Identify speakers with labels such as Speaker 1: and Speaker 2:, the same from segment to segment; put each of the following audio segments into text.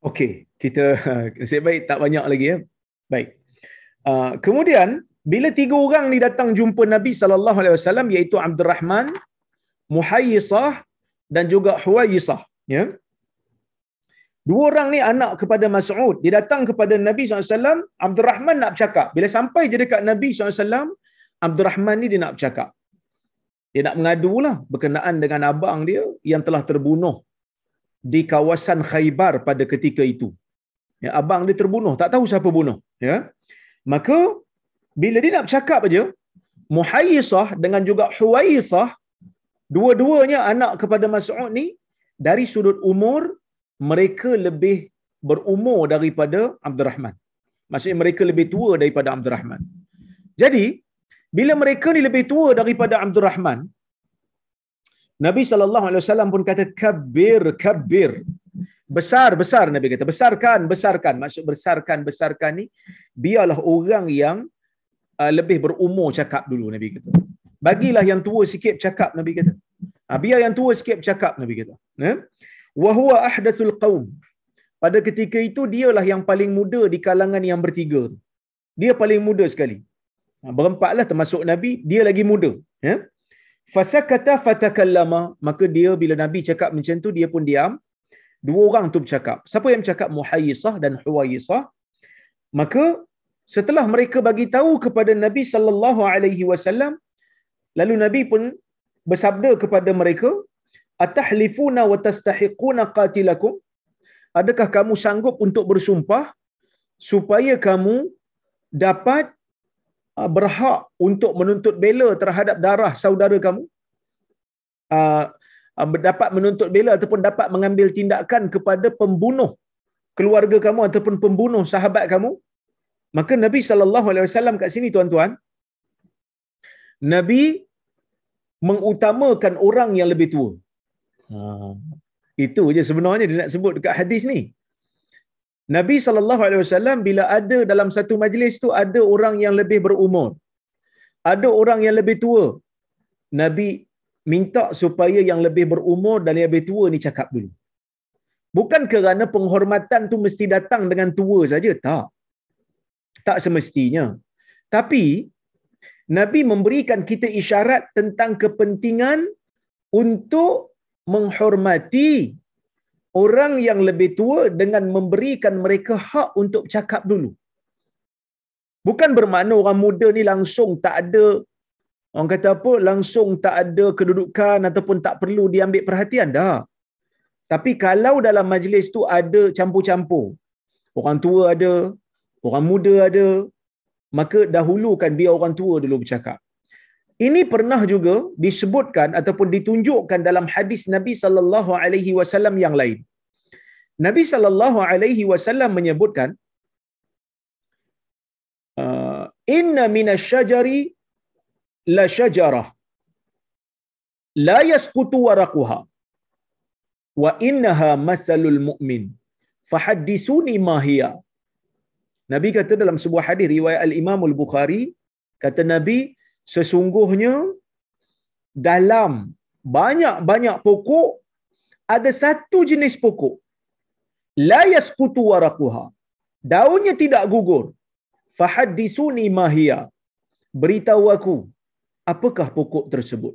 Speaker 1: Okey, kita nasib baik tak banyak lagi ya. Baik. Uh, kemudian bila tiga orang ni datang jumpa Nabi sallallahu alaihi wasallam iaitu Abdul Rahman, Muhayyisah dan juga Huwayyisah, ya. Dua orang ni anak kepada Mas'ud. Dia datang kepada Nabi SAW, Abdul Rahman nak bercakap. Bila sampai je dekat Nabi SAW, Abdul Rahman ni dia nak bercakap. Dia nak mengadu lah berkenaan dengan abang dia yang telah terbunuh di kawasan Khaybar pada ketika itu. Ya, abang dia terbunuh, tak tahu siapa bunuh. Ya. Maka, bila dia nak bercakap aja, Muhayyisah dengan juga Huwaisah, dua-duanya anak kepada Mas'ud ni, dari sudut umur, mereka lebih berumur daripada Abdul Rahman. Maksudnya mereka lebih tua daripada Abdul Rahman. Jadi, bila mereka ni lebih tua daripada Abdul Rahman, Nabi sallallahu alaihi wasallam pun kata kabir kabir. Besar besar Nabi kata besarkan besarkan maksud besarkan besarkan ni biarlah orang yang uh, lebih berumur cakap dulu Nabi kata. Bagilah yang tua sikit cakap Nabi kata. Ha, biar yang tua sikit cakap Nabi kata. Ya? Wa huwa ahdathul qaum. Pada ketika itu dialah yang paling muda di kalangan yang bertiga. Dia paling muda sekali. Ha, berempatlah termasuk Nabi, dia lagi muda. Ya? Fasakata fatakallama. Maka dia bila Nabi cakap macam tu, dia pun diam. Dua orang tu bercakap. Siapa yang bercakap? Muhayyisah dan Huwayyisah. Maka setelah mereka bagi tahu kepada Nabi sallallahu alaihi wasallam lalu Nabi pun bersabda kepada mereka atahlifuna wa tastahiquna qatilakum adakah kamu sanggup untuk bersumpah supaya kamu dapat berhak untuk menuntut bela terhadap darah saudara kamu uh, uh, dapat menuntut bela ataupun dapat mengambil tindakan kepada pembunuh keluarga kamu ataupun pembunuh sahabat kamu maka Nabi sallallahu alaihi wasallam kat sini tuan-tuan Nabi mengutamakan orang yang lebih tua. Ha. Itu je sebenarnya dia nak sebut dekat hadis ni. Nabi sallallahu alaihi wasallam bila ada dalam satu majlis tu ada orang yang lebih berumur. Ada orang yang lebih tua. Nabi minta supaya yang lebih berumur dan yang lebih tua ni cakap dulu. Bukan kerana penghormatan tu mesti datang dengan tua saja, tak. Tak semestinya. Tapi Nabi memberikan kita isyarat tentang kepentingan untuk menghormati orang yang lebih tua dengan memberikan mereka hak untuk cakap dulu. Bukan bermakna orang muda ni langsung tak ada orang kata apa langsung tak ada kedudukan ataupun tak perlu diambil perhatian dah. Tapi kalau dalam majlis tu ada campur-campur. Orang tua ada, orang muda ada, maka dahulukan biar orang tua dulu bercakap. Ini pernah juga disebutkan ataupun ditunjukkan dalam hadis Nabi sallallahu alaihi wasallam yang lain. Nabi sallallahu alaihi wasallam menyebutkan uh, inna minasyajari la syajarah la yasqutu waraquha wa innaha mathalul mu'min fahaddithuni ma hiya Nabi kata dalam sebuah hadis riwayat Al-Imam Al-Bukhari, kata Nabi, sesungguhnya dalam banyak-banyak pokok ada satu jenis pokok. La yasqutu waraquha. Daunnya tidak gugur. Fahaddithuni ma hiya. Beritahu aku apakah pokok tersebut.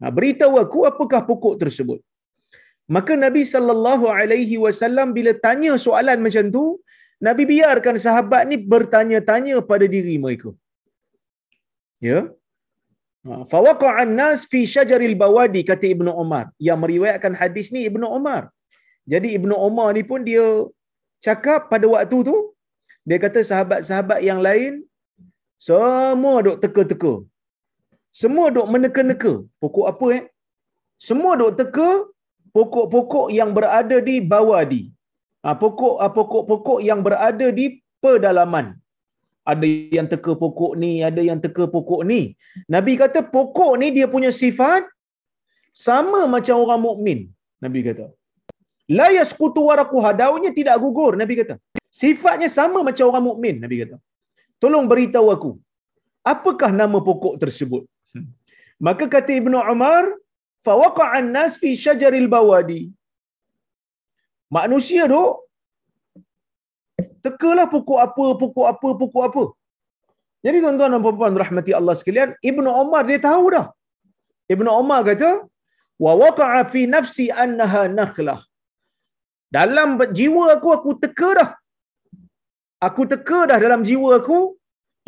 Speaker 1: Ha, beritahu aku apakah pokok tersebut. Maka Nabi sallallahu alaihi wasallam bila tanya soalan macam tu, Nabi biarkan sahabat ni bertanya-tanya pada diri mereka. Ya. Ha, fawaqa'an nas fi syajaril bawadi kata Ibnu Umar yang meriwayatkan hadis ni Ibnu Umar. Jadi Ibnu Umar ni pun dia cakap pada waktu tu dia kata sahabat-sahabat yang lain semua duk teka-teka. Semua duk meneka-neka. Pokok apa eh? Semua duk teka pokok-pokok yang berada di bawadi. Ha, pokok ha, pokok-pokok yang berada di pedalaman. Ada yang teka pokok ni, ada yang teka pokok ni. Nabi kata pokok ni dia punya sifat sama macam orang mukmin. Nabi kata. La yasqutu waraquha daunnya tidak gugur Nabi kata. Sifatnya sama macam orang mukmin Nabi kata. Tolong beritahu aku. Apakah nama pokok tersebut? Hmm. Maka kata Ibnu Umar, fawaqa'an nas fi syajaril bawadi manusia tu tekalah pokok apa, pokok apa, pokok apa. Jadi tuan-tuan dan puan-puan rahmati Allah sekalian, Ibnu Umar dia tahu dah. Ibnu Umar kata, wa waqa'a fi nafsi annaha nakhlah. Dalam jiwa aku aku teka dah. Aku teka dah dalam jiwa aku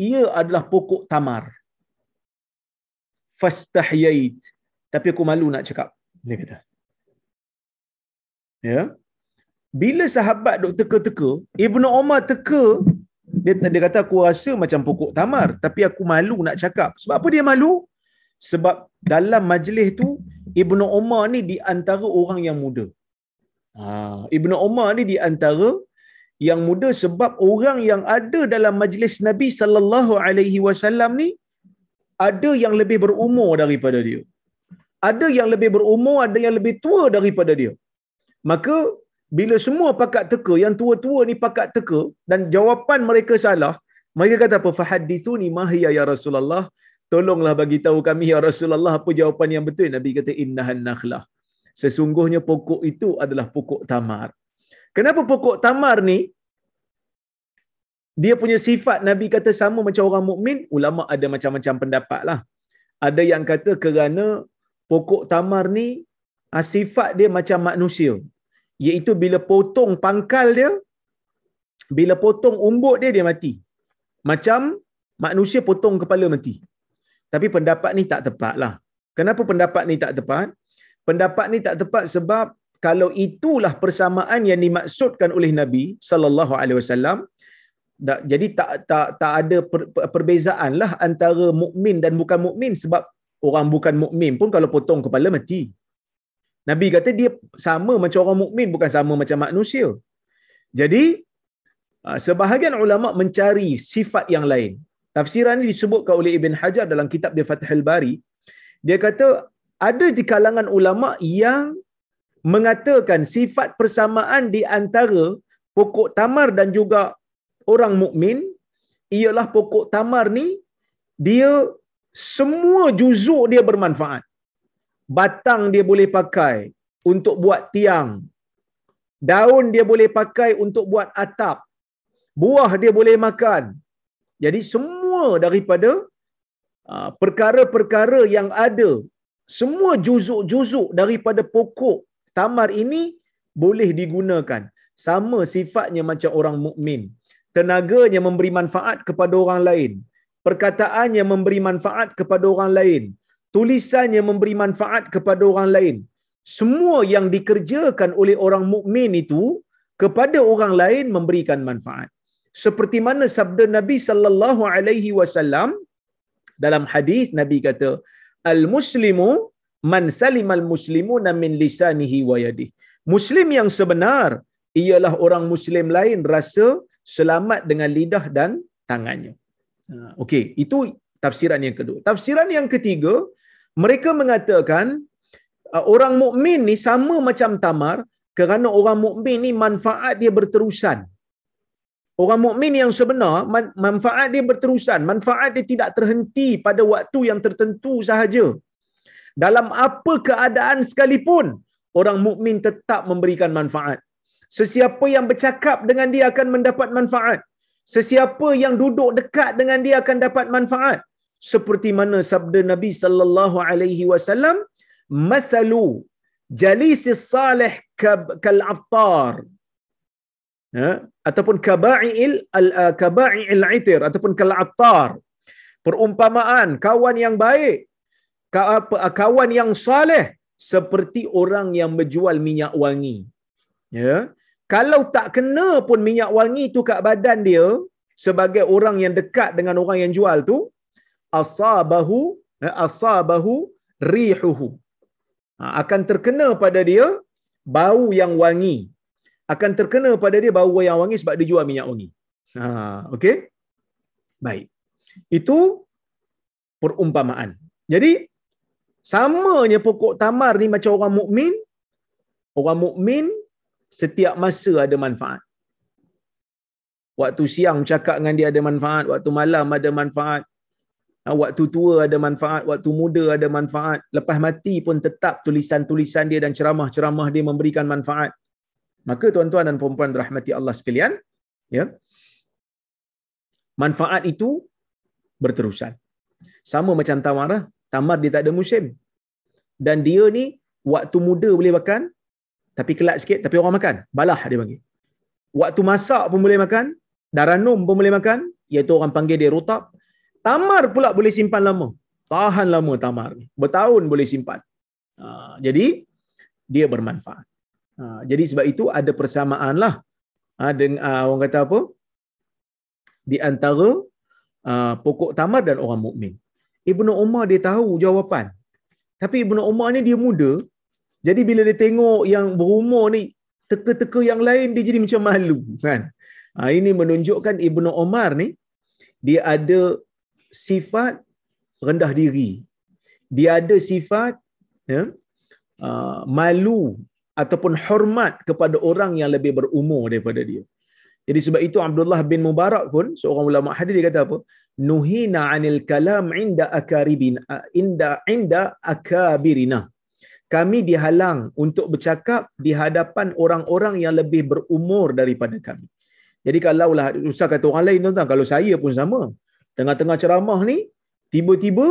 Speaker 1: ia adalah pokok tamar. Fastahyait. Tapi aku malu nak cakap. Dia kata. Ya. Bila sahabat duk teka-teka, Ibnu Umar teka, dia, dia kata aku rasa macam pokok tamar. Tapi aku malu nak cakap. Sebab apa dia malu? Sebab dalam majlis tu, Ibnu Umar ni di antara orang yang muda. Ha, Ibnu Umar ni di antara yang muda sebab orang yang ada dalam majlis Nabi sallallahu alaihi wasallam ni ada yang lebih berumur daripada dia. Ada yang lebih berumur, ada yang lebih tua daripada dia. Maka bila semua pakat teka, yang tua-tua ni pakat teka dan jawapan mereka salah, mereka kata apa? Fahadithuni mahiya ya Rasulullah. Tolonglah bagi tahu kami ya Rasulullah apa jawapan yang betul. Nabi kata innahan nakhlah. Sesungguhnya pokok itu adalah pokok tamar. Kenapa pokok tamar ni dia punya sifat Nabi kata sama macam orang mukmin? Ulama ada macam-macam pendapat lah. Ada yang kata kerana pokok tamar ni sifat dia macam manusia. Iaitu bila potong pangkal dia, bila potong umbut dia, dia mati. Macam manusia potong kepala mati. Tapi pendapat ni tak tepat lah. Kenapa pendapat ni tak tepat? Pendapat ni tak tepat sebab kalau itulah persamaan yang dimaksudkan oleh Nabi sallallahu alaihi wasallam jadi tak tak tak ada per, perbezaan lah antara mukmin dan bukan mukmin sebab orang bukan mukmin pun kalau potong kepala mati. Nabi kata dia sama macam orang mukmin bukan sama macam manusia. Jadi ah, sebahagian ulama mencari sifat yang lain. Tafsiran ini disebutkan oleh Ibn Hajar dalam kitab dia Fathul Bari. Dia kata ada di kalangan ulama yang mengatakan sifat persamaan di antara pokok tamar dan juga orang mukmin ialah pokok tamar ni dia semua juzuk dia bermanfaat. Batang dia boleh pakai untuk buat tiang. Daun dia boleh pakai untuk buat atap. Buah dia boleh makan. Jadi semua daripada uh, perkara-perkara yang ada, semua juzuk-juzuk daripada pokok tamar ini boleh digunakan. Sama sifatnya macam orang mukmin tenaganya memberi manfaat kepada orang lain, perkataannya memberi manfaat kepada orang lain, tulisannya memberi manfaat kepada orang lain. Semua yang dikerjakan oleh orang mukmin itu kepada orang lain memberikan manfaat. Seperti mana sabda Nabi sallallahu alaihi wasallam dalam hadis Nabi kata, "Al-muslimu man salimal muslimuna min lisanihi wa yadihi." Muslim yang sebenar ialah orang muslim lain rasa selamat dengan lidah dan tangannya. Ha, okey, itu tafsiran yang kedua. Tafsiran yang ketiga, mereka mengatakan uh, orang mukmin ni sama macam tamar kerana orang mukmin ni manfaat dia berterusan. Orang mukmin yang sebenar manfaat dia berterusan, manfaat dia tidak terhenti pada waktu yang tertentu sahaja. Dalam apa keadaan sekalipun, orang mukmin tetap memberikan manfaat. Sesiapa yang bercakap dengan dia akan mendapat manfaat. Sesiapa yang duduk dekat dengan dia akan dapat manfaat. Seperti mana sabda Nabi sallallahu alaihi wasallam, "Mathalu jalisis salih kal aftar." Ya, ataupun kaba'il al uh, kaba'il itir ataupun kal aftar. Perumpamaan kawan yang baik, kawan yang saleh seperti orang yang menjual minyak wangi. Ya kalau tak kena pun minyak wangi tu kat badan dia sebagai orang yang dekat dengan orang yang jual tu asabahu eh, asabahu rihuhu. Ha, akan terkena pada dia bau yang wangi. Akan terkena pada dia bau yang wangi sebab dia jual minyak wangi. Ha okey? Baik. Itu perumpamaan. Jadi samanya pokok tamar ni macam orang mukmin orang mukmin setiap masa ada manfaat. Waktu siang cakap dengan dia ada manfaat, waktu malam ada manfaat, waktu tua ada manfaat, waktu muda ada manfaat, lepas mati pun tetap tulisan-tulisan dia dan ceramah-ceramah dia memberikan manfaat. Maka tuan-tuan dan puan-puan rahmati Allah sekalian, ya. manfaat itu berterusan. Sama macam tamar. Tamar dia tak ada musim. Dan dia ni waktu muda boleh makan, tapi kelak sikit, tapi orang makan. Balah dia panggil. Waktu masak pun boleh makan, daranum pun boleh makan, iaitu orang panggil dia rotab. Tamar pula boleh simpan lama. Tahan lama tamar ni. Bertahun boleh simpan. Ha, jadi, dia bermanfaat. Ha, jadi sebab itu ada persamaan lah. Ha, dengan, uh, orang kata apa? Di antara uh, pokok tamar dan orang mukmin. Ibnu Umar dia tahu jawapan. Tapi Ibnu Umar ni dia muda. Jadi bila dia tengok yang berumur ni teka-teka yang lain dia jadi macam malu kan. Ha, ini menunjukkan Ibnu Umar ni dia ada sifat rendah diri. Dia ada sifat ya, uh, malu ataupun hormat kepada orang yang lebih berumur daripada dia. Jadi sebab itu Abdullah bin Mubarak pun seorang ulama hadis dia kata apa? Nuhina 'anil kalam 'inda akaribin inda inda akabirina. Kami dihalang untuk bercakap di hadapan orang-orang yang lebih berumur daripada kami. Jadi kalau lah usah kata orang lain tuan-tuan, kalau saya pun sama. Tengah-tengah ceramah ni, tiba-tiba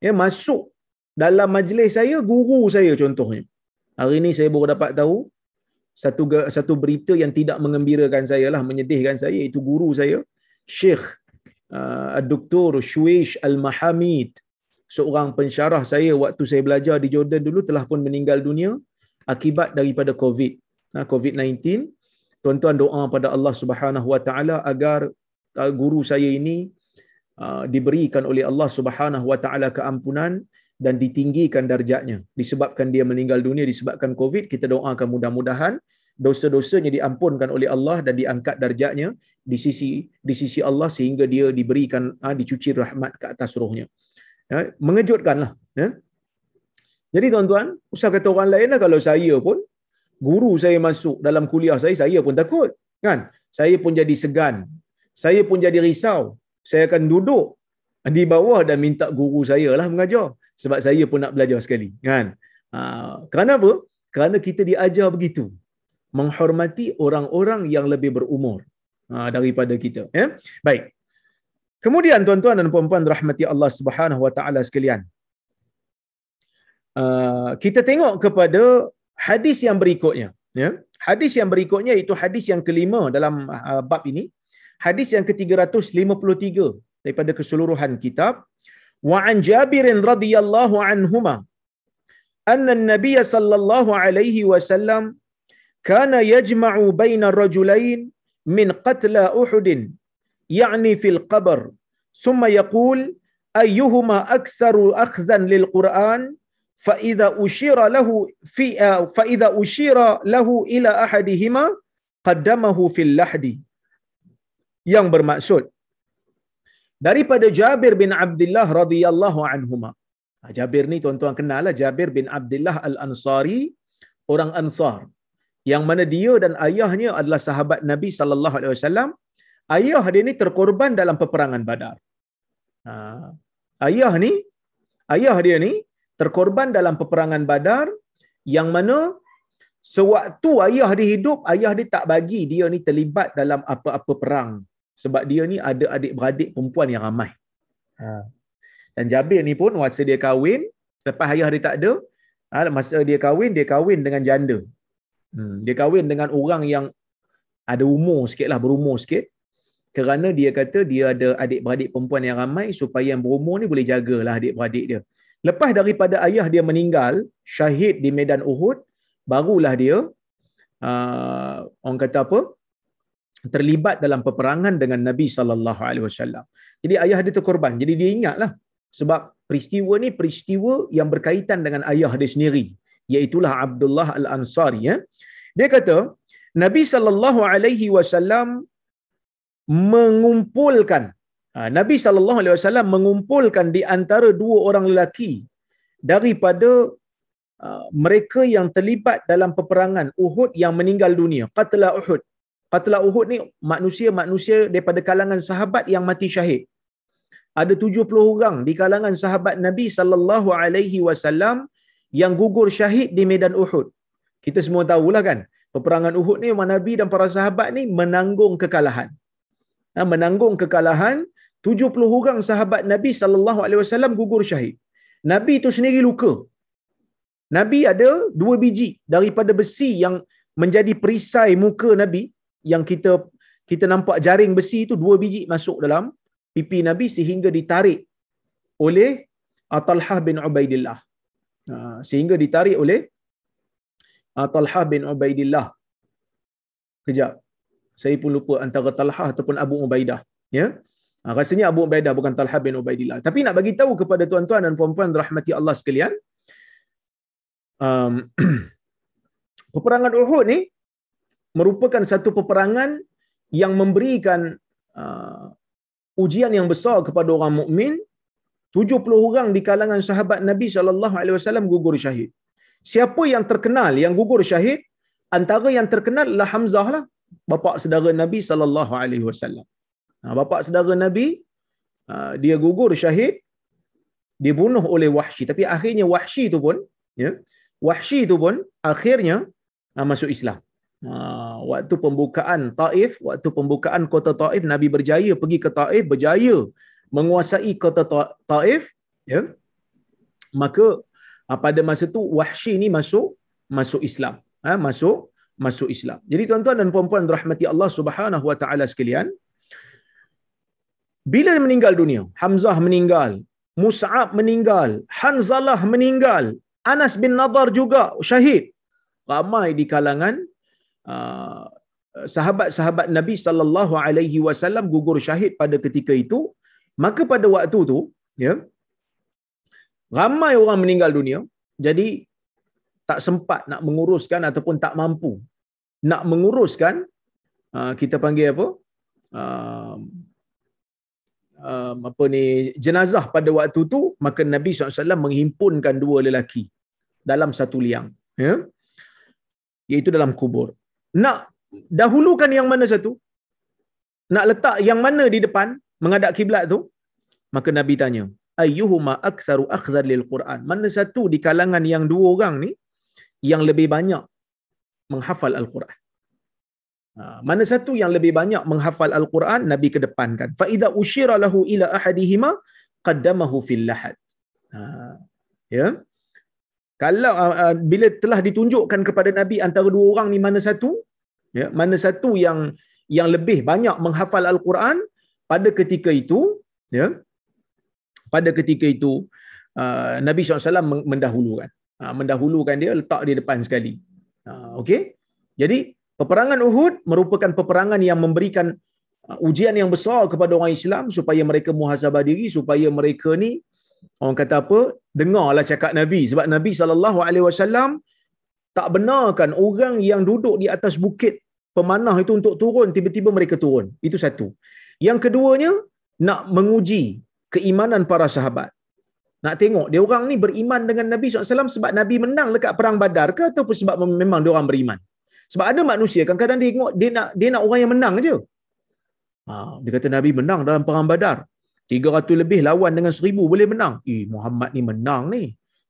Speaker 1: ya masuk dalam majlis saya guru saya contohnya. Hari ini saya baru dapat tahu satu satu berita yang tidak mengembirakan saya lah, menyedihkan saya itu guru saya, Syekh uh, Dr. Shuish Al-Mahamid, seorang pensyarah saya waktu saya belajar di Jordan dulu telah pun meninggal dunia akibat daripada COVID. Nah, COVID-19. Tuan-tuan doa pada Allah Subhanahu Wa Taala agar uh, guru saya ini uh, diberikan oleh Allah Subhanahu Wa Taala keampunan dan ditinggikan darjatnya. Disebabkan dia meninggal dunia disebabkan covid kita doakan mudah-mudahan dosa-dosanya diampunkan oleh Allah dan diangkat darjatnya di sisi di sisi Allah sehingga dia diberikan ha, dicuci rahmat ke atas rohnya. Ya, mengejutkanlah ya. jadi tuan-tuan usah kata orang lain lah kalau saya pun guru saya masuk dalam kuliah saya saya pun takut kan? Saya pun jadi segan. Saya pun jadi risau saya akan duduk di bawah dan minta guru saya lah mengajar. Sebab saya pun nak belajar sekali kan? Ha, kerana apa? Kerana kita diajar begitu menghormati orang-orang yang lebih berumur ha, daripada kita ya? Baik. Kemudian tuan-tuan dan puan-puan rahmati Allah Subhanahu wa taala sekalian. Uh, kita tengok kepada hadis yang berikutnya ya? Hadis yang berikutnya itu hadis yang kelima dalam uh, bab ini hadis yang ke-353 daripada keseluruhan kitab وعن جابر رضي الله عنهما أن النبي صلى الله عليه وسلم كان يجمع بين الرجلين من قتل أحد يعني في القبر ثم يقول أيهما أكثر أخذا للقرآن فإذا أشير له في فإذا أشير له إلى أحدهما قدمه في اللحد yang bermaksud daripada Jabir bin Abdullah radhiyallahu anhuma. Ha, Jabir ni tuan-tuan kenal lah Jabir bin Abdullah Al-Ansari, orang Ansar. Yang mana dia dan ayahnya adalah sahabat Nabi sallallahu alaihi wasallam. Ayah dia ni terkorban dalam peperangan Badar. Ha, ayah ni ayah dia ni terkorban dalam peperangan Badar yang mana sewaktu ayah dia hidup, ayah dia tak bagi dia ni terlibat dalam apa-apa perang sebab dia ni ada adik-beradik perempuan yang ramai. Ha. Dan Jabir ni pun masa dia kahwin, lepas ayah dia tak ada, ha, masa dia kahwin, dia kahwin dengan janda. Hmm. Dia kahwin dengan orang yang ada umur sikit lah, berumur sikit. Kerana dia kata dia ada adik-beradik perempuan yang ramai supaya yang berumur ni boleh jagalah adik-beradik dia. Lepas daripada ayah dia meninggal, syahid di medan Uhud, barulah dia, uh, orang kata apa, terlibat dalam peperangan dengan Nabi sallallahu alaihi wasallam. Jadi ayah dia terkorban. Jadi dia ingatlah sebab peristiwa ni peristiwa yang berkaitan dengan ayah dia sendiri, iaitu Abdullah Al-Ansari ya. Dia kata Nabi sallallahu alaihi wasallam mengumpulkan ha, Nabi sallallahu alaihi wasallam mengumpulkan di antara dua orang lelaki daripada uh, mereka yang terlibat dalam peperangan Uhud yang meninggal dunia, qatla Uhud Qatla Uhud ni manusia-manusia daripada kalangan sahabat yang mati syahid. Ada 70 orang di kalangan sahabat Nabi sallallahu alaihi wasallam yang gugur syahid di medan Uhud. Kita semua tahulah kan, peperangan Uhud ni Nabi dan para sahabat ni menanggung kekalahan. ha, menanggung kekalahan 70 orang sahabat Nabi sallallahu alaihi wasallam gugur syahid. Nabi itu sendiri luka. Nabi ada dua biji daripada besi yang menjadi perisai muka Nabi yang kita kita nampak jaring besi itu dua biji masuk dalam pipi Nabi sehingga ditarik oleh Talhah bin Ubaidillah. Ha, sehingga ditarik oleh Talhah bin Ubaidillah. Kejap. Saya pun lupa antara Talhah ataupun Abu Ubaidah. Ya. Ha, rasanya Abu Ubaidah bukan Talhah bin Ubaidillah. Tapi nak bagi tahu kepada tuan-tuan dan puan-puan rahmati Allah sekalian, um, peperangan Uhud ni merupakan satu peperangan yang memberikan uh, ujian yang besar kepada orang mukmin 70 orang di kalangan sahabat Nabi sallallahu alaihi wasallam gugur syahid. Siapa yang terkenal yang gugur syahid? Antara yang terkenal adalah Hamzah lah, bapa saudara Nabi sallallahu alaihi wasallam. Ha, bapa saudara Nabi uh, dia gugur syahid dibunuh oleh Wahsy tapi akhirnya Wahsy itu pun ya Wahsy itu pun akhirnya uh, masuk Islam. Uh, waktu pembukaan Taif, waktu pembukaan kota Taif Nabi berjaya pergi ke Taif berjaya menguasai kota Taif ya. Maka uh, pada masa tu Wahsy ni masuk masuk Islam. Ha, masuk masuk Islam. Jadi tuan-tuan dan puan-puan rahmati Allah Subhanahu wa taala sekalian bila meninggal dunia? Hamzah meninggal Mus'ab meninggal Hanzalah meninggal Anas bin Nadar juga syahid. Ramai di kalangan sahabat-sahabat Nabi sallallahu alaihi wasallam gugur syahid pada ketika itu. Maka pada waktu tu, ya, ramai orang meninggal dunia, jadi tak sempat nak menguruskan ataupun tak mampu nak menguruskan uh, kita panggil apa? Uh, uh, apa ni jenazah pada waktu tu maka Nabi SAW menghimpunkan dua lelaki dalam satu liang ya. Iaitu dalam kubur nak dahulukan yang mana satu? Nak letak yang mana di depan menghadap kiblat tu? Maka nabi tanya ayyuhuma aktsaru akhdhar lil quran? Mana satu di kalangan yang dua orang ni yang lebih banyak menghafal al-Quran? Ha, mana satu yang lebih banyak menghafal al-Quran? Nabi kedepankan. Fa idza ushira lahu ila ahadihima qaddamahu fil lahad. Ha, ya kalau uh, bila telah ditunjukkan kepada nabi antara dua orang ni mana satu? Ya mana satu yang yang lebih banyak menghafal al-Quran pada ketika itu ya pada ketika itu uh, Nabi SAW mendahulukan. Uh, mendahulukan dia letak di depan sekali. Uh, okey? Jadi peperangan Uhud merupakan peperangan yang memberikan uh, ujian yang besar kepada orang Islam supaya mereka muhasabah diri supaya mereka ni orang kata apa dengarlah cakap Nabi sebab Nabi SAW tak benarkan orang yang duduk di atas bukit pemanah itu untuk turun tiba-tiba mereka turun itu satu yang keduanya nak menguji keimanan para sahabat. Nak tengok dia orang ni beriman dengan Nabi SAW sebab Nabi menang dekat perang Badar ke ataupun sebab memang dia orang beriman. Sebab ada manusia kadang-kadang dia tengok dia nak dia nak orang yang menang aja. Ha, dia kata Nabi menang dalam perang Badar. 300 lebih lawan dengan 1000 boleh menang. Eh Muhammad ni menang ni.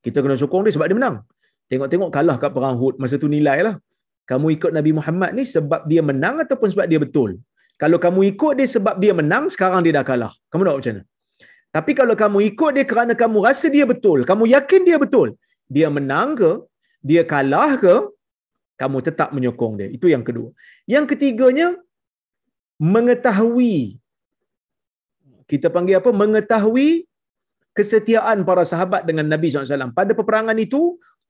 Speaker 1: Kita kena sokong dia sebab dia menang. Tengok-tengok kalah kat perang Hud masa tu nilai lah. Kamu ikut Nabi Muhammad ni sebab dia menang ataupun sebab dia betul. Kalau kamu ikut dia sebab dia menang, sekarang dia dah kalah. Kamu nak macam mana? Tapi kalau kamu ikut dia kerana kamu rasa dia betul, kamu yakin dia betul, dia menang ke, dia kalah ke, kamu tetap menyokong dia. Itu yang kedua. Yang ketiganya, mengetahui. Kita panggil apa? Mengetahui kesetiaan para sahabat dengan Nabi SAW. Pada peperangan itu,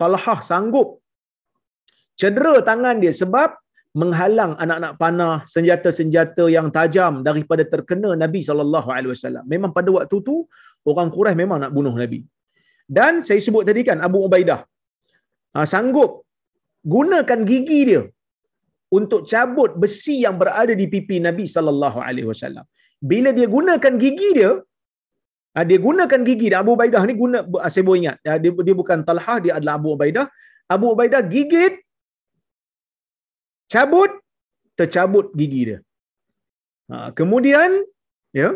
Speaker 1: Talhah sanggup cedera tangan dia sebab menghalang anak-anak panah, senjata-senjata yang tajam daripada terkena Nabi wasallam. Memang pada waktu tu orang Quraisy memang nak bunuh Nabi. Dan saya sebut tadi kan Abu Ubaidah ha, sanggup gunakan gigi dia untuk cabut besi yang berada di pipi Nabi sallallahu alaihi wasallam. Bila dia gunakan gigi dia, ha, dia gunakan gigi dia. Abu Ubaidah ni guna saya boleh ingat, ha, dia, dia bukan Talhah, dia adalah Abu Ubaidah. Abu Ubaidah gigit cabut tercabut gigi dia. Ha, kemudian ya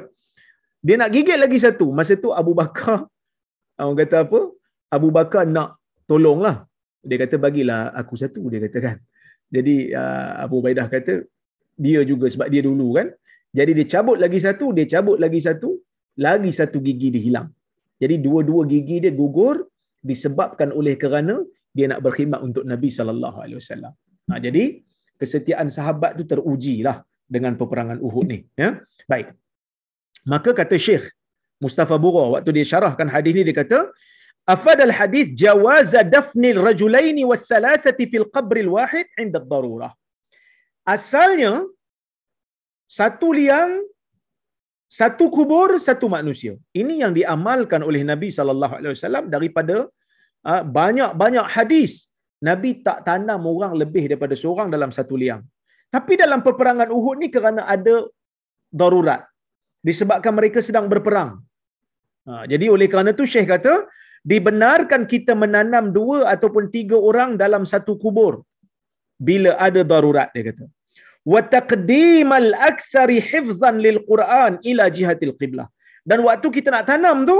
Speaker 1: dia nak gigit lagi satu. Masa tu Abu Bakar orang kata apa? Abu Bakar nak tolonglah. Dia kata bagilah aku satu dia kata kan. Jadi Abu Baidah kata dia juga sebab dia dulu kan Jadi dia cabut lagi satu, dia cabut lagi satu, lagi satu gigi dia hilang. Jadi dua-dua gigi dia gugur disebabkan oleh kerana dia nak berkhidmat untuk Nabi sallallahu alaihi wasallam. Ha, jadi kesetiaan sahabat tu terujilah dengan peperangan Uhud ni, ya. Baik. Maka kata Syekh Mustafa Bura waktu dia syarahkan hadis ni dia kata afad al hadis jawaz dafn al rajulain was thalathati fil qabr al wahid inda al darurah. Asalnya satu liang satu kubur satu manusia. Ini yang diamalkan oleh Nabi sallallahu alaihi wasallam daripada uh, banyak-banyak hadis. Nabi tak tanam orang lebih daripada seorang dalam satu liang. Tapi dalam peperangan Uhud ni kerana ada darurat. Disebabkan mereka sedang berperang. Ha, jadi oleh kerana tu Syekh kata, dibenarkan kita menanam dua ataupun tiga orang dalam satu kubur. Bila ada darurat, dia kata wa taqdimal aktsari hifzan lil Quran ila jihatil qiblah. Dan waktu kita nak tanam tu,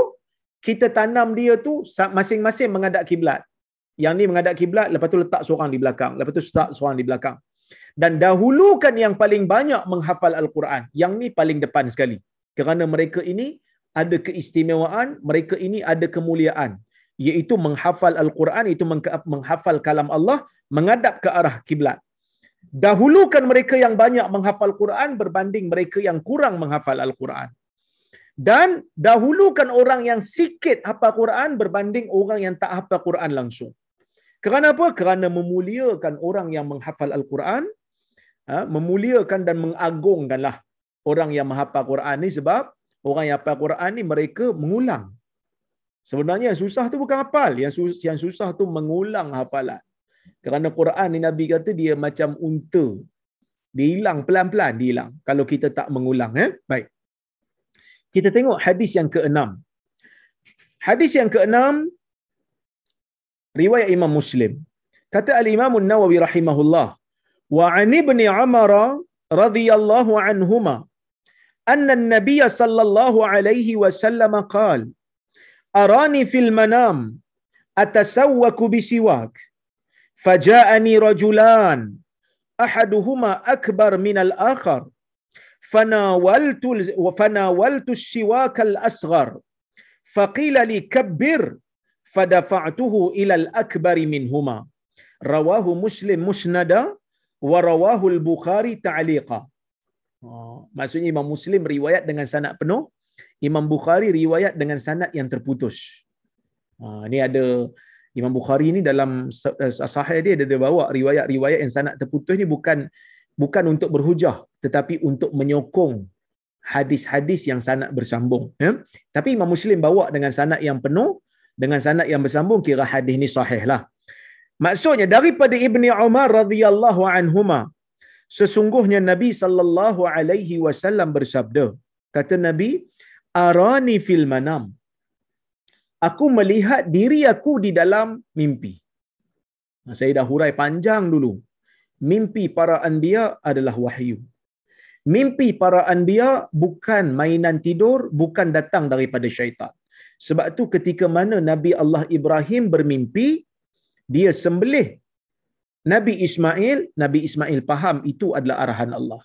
Speaker 1: kita tanam dia tu masing-masing menghadap kiblat. Yang ni menghadap kiblat, lepas tu letak seorang di belakang, lepas tu letak seorang di belakang. Dan dahulukan yang paling banyak menghafal Al-Quran. Yang ni paling depan sekali. Kerana mereka ini ada keistimewaan, mereka ini ada kemuliaan. Iaitu menghafal Al-Quran, itu menghafal kalam Allah, menghadap ke arah kiblat dahulukan mereka yang banyak menghafal Quran berbanding mereka yang kurang menghafal Al-Quran. Dan dahulukan orang yang sikit hafal Quran berbanding orang yang tak hafal Quran langsung. Kerana apa? Kerana memuliakan orang yang menghafal Al-Quran, ha, memuliakan dan mengagungkanlah orang yang menghafal Quran ni sebab orang yang hafal Quran ni mereka mengulang. Sebenarnya yang susah tu bukan hafal, yang susah, yang susah tu mengulang hafalan. Kerana Quran ni Nabi kata dia macam unta. Dia hilang pelan-pelan dia hilang kalau kita tak mengulang eh. Baik. Kita tengok hadis yang keenam. Hadis yang keenam riwayat Imam Muslim. Kata Al-Imam An-Nawawi rahimahullah, wa an ibn Umar radhiyallahu anhuma anna an-nabiy sallallahu alaihi wasallam qala arani fil manam atasawwaku bisiwak faja'ani rajulan. Ahaduhuma akbar minal akhar. Fanawaltu fanawaltu siwak al-asghar faqila li kabbir. Fadafa'tuhu ila al-akbari minhuma. Rawahu muslim musnada wa rawahu al-bukhari ta'liqa. Oh, maksudnya Imam Muslim riwayat dengan sanad penuh. Imam Bukhari riwayat dengan sanad yang terputus. Ah, ha, ini ada Imam Bukhari ni dalam eh, sahih dia dia bawa riwayat-riwayat yang sanad terputus ni bukan bukan untuk berhujah tetapi untuk menyokong hadis-hadis yang sanad bersambung ya. Tapi Imam Muslim bawa dengan sanad yang penuh dengan sanad yang bersambung kira hadis ni sahih lah. Maksudnya daripada Ibni Umar radhiyallahu anhuma sesungguhnya Nabi sallallahu alaihi wasallam bersabda kata Nabi arani fil manam aku melihat diri aku di dalam mimpi. Saya dah hurai panjang dulu. Mimpi para anbiya adalah wahyu. Mimpi para anbiya bukan mainan tidur, bukan datang daripada syaitan. Sebab tu ketika mana Nabi Allah Ibrahim bermimpi, dia sembelih Nabi Ismail, Nabi Ismail faham itu adalah arahan Allah.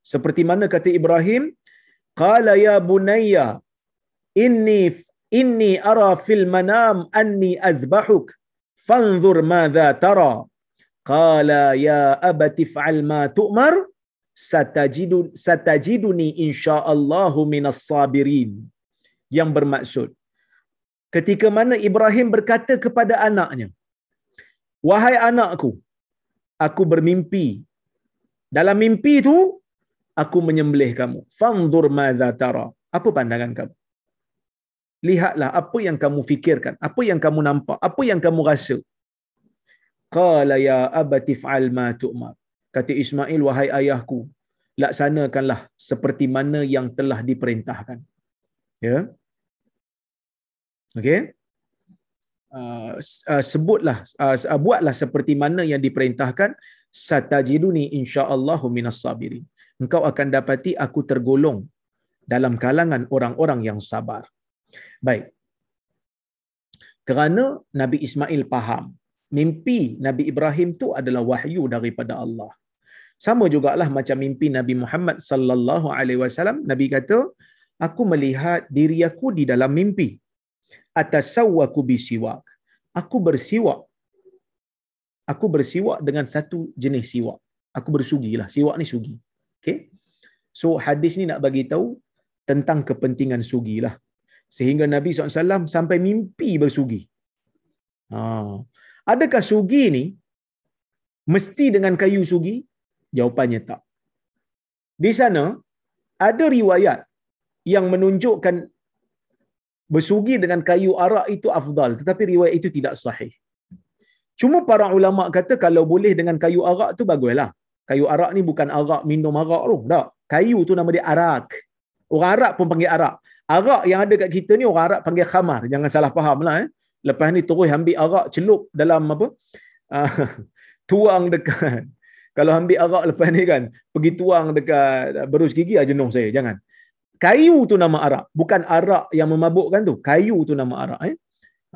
Speaker 1: Seperti mana kata Ibrahim, Qala ya bunayya, inni inni ara fil manam anni azbahuk. Fanzur madza tara. Qala ya abati fa'al ma tu'mar. Satajidu satajiduni insyaallah minas sabirin. Yang bermaksud ketika mana Ibrahim berkata kepada anaknya wahai anakku aku bermimpi. Dalam mimpi itu aku menyembelih kamu. Fanzur madza tara. Apa pandangan kamu lihatlah apa yang kamu fikirkan, apa yang kamu nampak, apa yang kamu rasa. Qala ya abati fa'al ma tu'mar. Kata Ismail, wahai ayahku, laksanakanlah seperti mana yang telah diperintahkan. Ya. Okey. Uh, uh, sebutlah uh, buatlah seperti mana yang diperintahkan satajiduni insyaallah minas sabirin. Engkau akan dapati aku tergolong dalam kalangan orang-orang yang sabar. Baik. Kerana Nabi Ismail faham, mimpi Nabi Ibrahim tu adalah wahyu daripada Allah. Sama jugalah macam mimpi Nabi Muhammad sallallahu alaihi wasallam. Nabi kata, aku melihat diri aku di dalam mimpi. Atasawwaku bisiwak. Aku bersiwak. Aku bersiwak dengan satu jenis siwak. Aku bersugilah. Siwak ni sugi. Okay? So hadis ni nak bagi tahu tentang kepentingan sugi lah. Sehingga Nabi SAW sampai mimpi bersugi. Ha. Adakah sugi ni mesti dengan kayu sugi? Jawapannya tak. Di sana ada riwayat yang menunjukkan bersugi dengan kayu arak itu afdal tetapi riwayat itu tidak sahih. Cuma para ulama kata kalau boleh dengan kayu arak tu baguslah. Kayu arak ni bukan arak minum arak tu. Tak. Kayu tu nama dia arak. Orang Arab pun panggil arak. Arak yang ada kat kita ni orang Arab panggil khamar. Jangan salah faham lah. Eh. Lepas ni terus ambil arak celup dalam apa? Uh, tuang dekat. Kalau ambil arak lepas ni kan, pergi tuang dekat berus gigi, ah, jenuh saya. Jangan. Kayu tu nama arak. Bukan arak yang memabukkan tu. Kayu tu nama arak. Eh.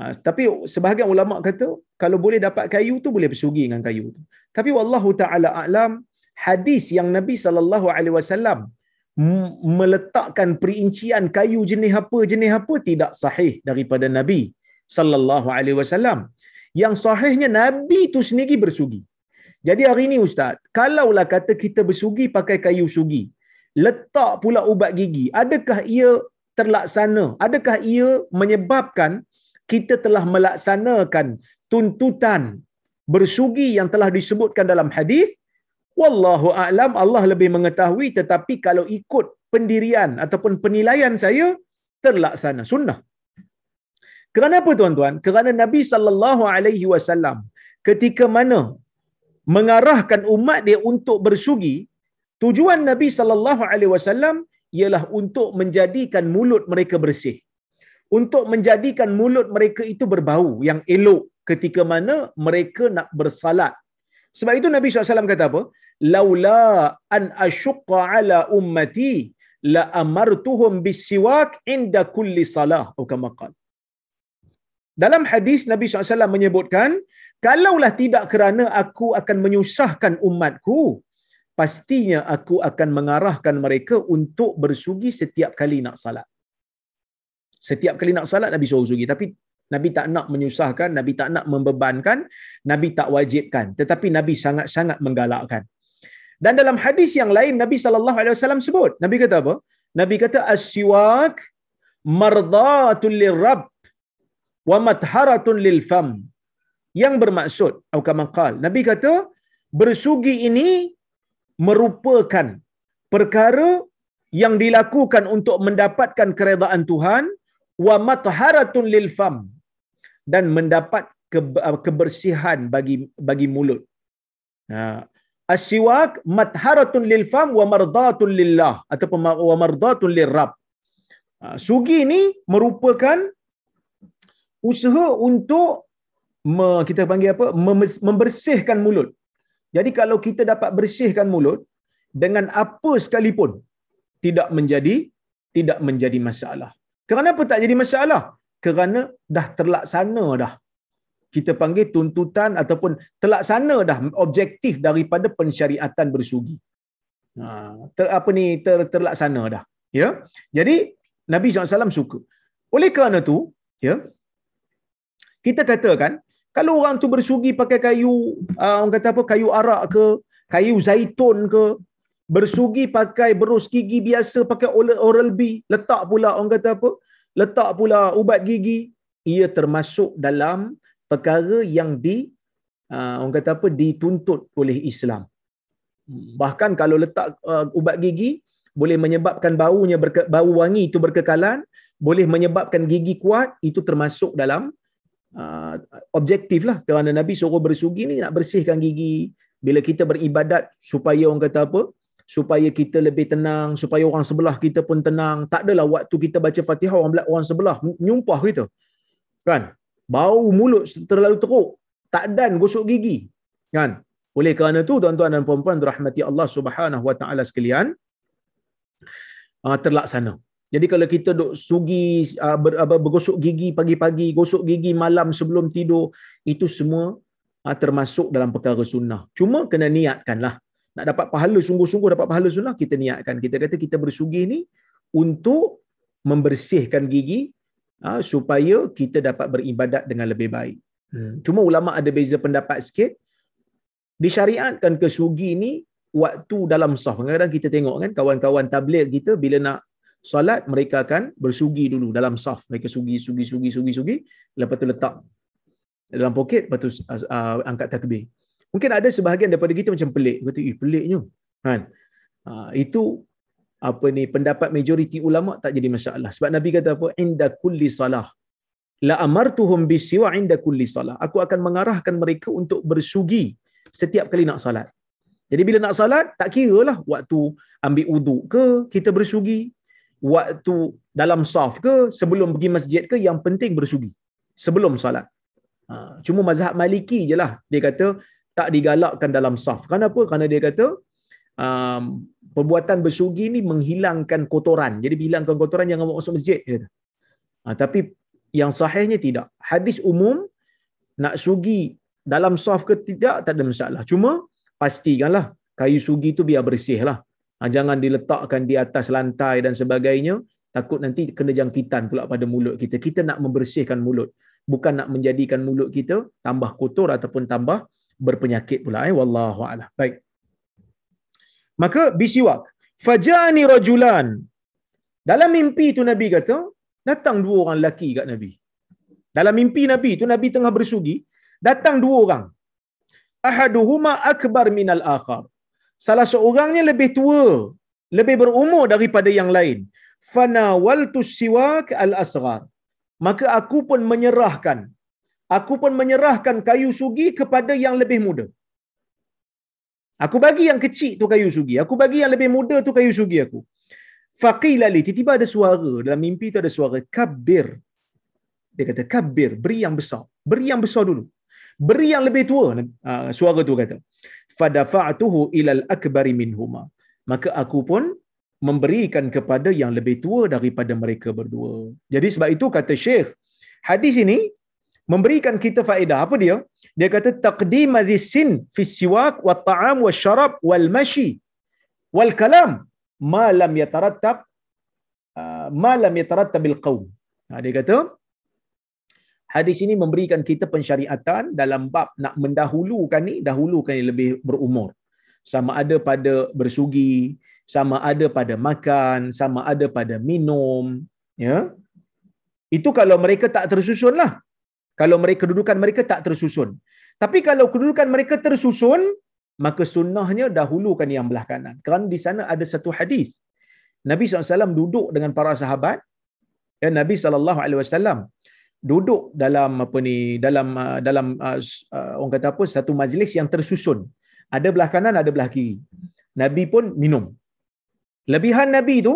Speaker 1: Uh, tapi sebahagian ulama kata, kalau boleh dapat kayu tu, boleh bersugi dengan kayu tu. Tapi wallahu ta'ala a'lam, hadis yang Nabi SAW meletakkan perincian kayu jenis apa jenis apa tidak sahih daripada Nabi sallallahu alaihi wasallam. Yang sahihnya Nabi tu sendiri bersugi. Jadi hari ini ustaz, kalaulah kata kita bersugi pakai kayu sugi, letak pula ubat gigi, adakah ia terlaksana? Adakah ia menyebabkan kita telah melaksanakan tuntutan bersugi yang telah disebutkan dalam hadis Wallahu a'lam Allah lebih mengetahui tetapi kalau ikut pendirian ataupun penilaian saya terlaksana sunnah. Kerana apa tuan-tuan? Kerana Nabi sallallahu alaihi wasallam ketika mana mengarahkan umat dia untuk bersugi, tujuan Nabi sallallahu alaihi wasallam ialah untuk menjadikan mulut mereka bersih. Untuk menjadikan mulut mereka itu berbau yang elok ketika mana mereka nak bersalat. Sebab itu Nabi SAW kata apa? An asyqa ala ummati la amartuhum bisiwak inda kulli salah atau kama dalam hadis Nabi SAW menyebutkan kalaulah tidak kerana aku akan menyusahkan umatku pastinya aku akan mengarahkan mereka untuk bersugi setiap kali nak salat setiap kali nak salat Nabi suruh sugi tapi Nabi tak nak menyusahkan, Nabi tak nak membebankan, Nabi tak wajibkan. Tetapi Nabi sangat-sangat menggalakkan. Dan dalam hadis yang lain Nabi sallallahu alaihi wasallam sebut, Nabi kata apa? Nabi kata as-siwak mardatul lirabb wa matharatun lil fam. Yang bermaksud atau kama Nabi kata bersugi ini merupakan perkara yang dilakukan untuk mendapatkan keredaan Tuhan wa matharatun lil fam dan mendapat kebersihan bagi bagi mulut. Ha, Asyiwak matharatun lil fam wa mardatun lillah ataupun wa mardatun lirab. Ha, sugi ni merupakan usaha untuk me, kita panggil apa membersihkan mulut. Jadi kalau kita dapat bersihkan mulut dengan apa sekalipun tidak menjadi tidak menjadi masalah. Kenapa tak jadi masalah? Kerana dah terlaksana dah kita panggil tuntutan ataupun terlaksana dah objektif daripada pensyariatan bersugi. Ha, ter, apa ni ter, terlaksana dah. Ya. Jadi Nabi SAW suka. Oleh kerana tu, ya. Kita katakan kalau orang tu bersugi pakai kayu uh, orang kata apa kayu arak ke, kayu zaitun ke, bersugi pakai berus gigi biasa pakai oral B, letak pula orang kata apa? Letak pula ubat gigi, ia termasuk dalam perkara yang di uh, orang kata apa dituntut oleh Islam. Bahkan kalau letak uh, ubat gigi boleh menyebabkan baunya berke, bau wangi itu berkekalan, boleh menyebabkan gigi kuat, itu termasuk dalam uh, objektif lah. Kerana Nabi suruh bersugi ni nak bersihkan gigi. Bila kita beribadat supaya orang kata apa? Supaya kita lebih tenang, supaya orang sebelah kita pun tenang. Tak adalah waktu kita baca fatihah orang, orang sebelah nyumpah kita. Kan? Bau mulut terlalu teruk, tak dan gosok gigi. Kan? Oleh kerana itu tuan-tuan dan puan-puan rahmati Allah Subhanahu wa taala sekalian, uh, terlaksana. Jadi kalau kita duk sugi uh, bergosok gigi pagi-pagi, gosok gigi malam sebelum tidur, itu semua uh, termasuk dalam perkara sunnah. Cuma kena niatkanlah. nak dapat pahala sungguh-sungguh dapat pahala sunnah kita niatkan kita kata kita bersugi ni untuk membersihkan gigi ha, supaya kita dapat beribadat dengan lebih baik hmm. cuma ulama ada beza pendapat sikit disyariatkan ke sugi ni waktu dalam saf kadang-kadang kita tengok kan kawan-kawan tabligh kita bila nak solat mereka akan bersugi dulu dalam saf mereka sugi sugi sugi sugi sugi lepas tu letak dalam poket lepas tu uh, angkat takbir Mungkin ada sebahagian daripada kita macam pelik. Kata, eh peliknya. Kan? Ha, itu apa ni pendapat majoriti ulama tak jadi masalah. Sebab Nabi kata apa? Inda kulli salah. La amartuhum bisiwa inda kulli salah. Aku akan mengarahkan mereka untuk bersugi setiap kali nak salat. Jadi bila nak salat, tak kira lah waktu ambil uduk ke, kita bersugi. Waktu dalam saf ke, sebelum pergi masjid ke, yang penting bersugi. Sebelum salat. Ha, cuma mazhab maliki je lah. Dia kata, tak digalakkan dalam saf. Kenapa? Kerana dia kata um, perbuatan bersugi ni menghilangkan kotoran. Jadi hilangkan kotoran jangan masuk masjid. Dia kata. Ha, tapi yang sahihnya tidak. Hadis umum nak sugi dalam saf ke tidak tak ada masalah. Cuma pastikanlah kayu sugi tu biar bersih lah. Ha, jangan diletakkan di atas lantai dan sebagainya. Takut nanti kena jangkitan pula pada mulut kita. Kita nak membersihkan mulut. Bukan nak menjadikan mulut kita tambah kotor ataupun tambah berpenyakit pula eh wallahu a'lam baik maka bisiwak. Fajani rajulan. Dalam mimpi tu nabi kata datang dua orang lelaki kat nabi. Dalam mimpi nabi tu nabi tengah bersugi datang dua orang. Ahaduhuma akbar minal akhar. Salah seorangnya lebih tua lebih berumur daripada yang lain. Fanawaltu siwak al asghar maka aku pun menyerahkan. Aku pun menyerahkan kayu sugi kepada yang lebih muda. Aku bagi yang kecil tu kayu sugi. Aku bagi yang lebih muda tu kayu sugi aku. Faqila li, tiba-tiba ada suara. Dalam mimpi tu ada suara. Kabir. Dia kata, kabir. Beri yang besar. Beri yang besar dulu. Beri yang lebih tua. Uh, suara tu kata. Fadafa'atuhu ilal akbari minhuma. Maka aku pun memberikan kepada yang lebih tua daripada mereka berdua. Jadi sebab itu kata Syekh, hadis ini memberikan kita faedah. Apa dia? Dia kata taqdim sin fi siwak wa ta'am wa syarab wal mashi wal kalam ma lam yatarattab uh, ma lam yatarattab bil qaum. Ha, dia kata hadis ini memberikan kita pensyariatan dalam bab nak mendahulukan ni dahulukan yang lebih berumur. Sama ada pada bersugi, sama ada pada makan, sama ada pada minum, ya. Itu kalau mereka tak tersusun lah kalau mereka kedudukan mereka tak tersusun. Tapi kalau kedudukan mereka tersusun, maka sunnahnya dahulukan yang belah kanan. Kerana di sana ada satu hadis. Nabi SAW duduk dengan para sahabat. Ya, Nabi SAW duduk dalam apa ni dalam uh, dalam uh, uh, orang kata apa satu majlis yang tersusun. Ada belah kanan, ada belah kiri. Nabi pun minum. Lebihan Nabi tu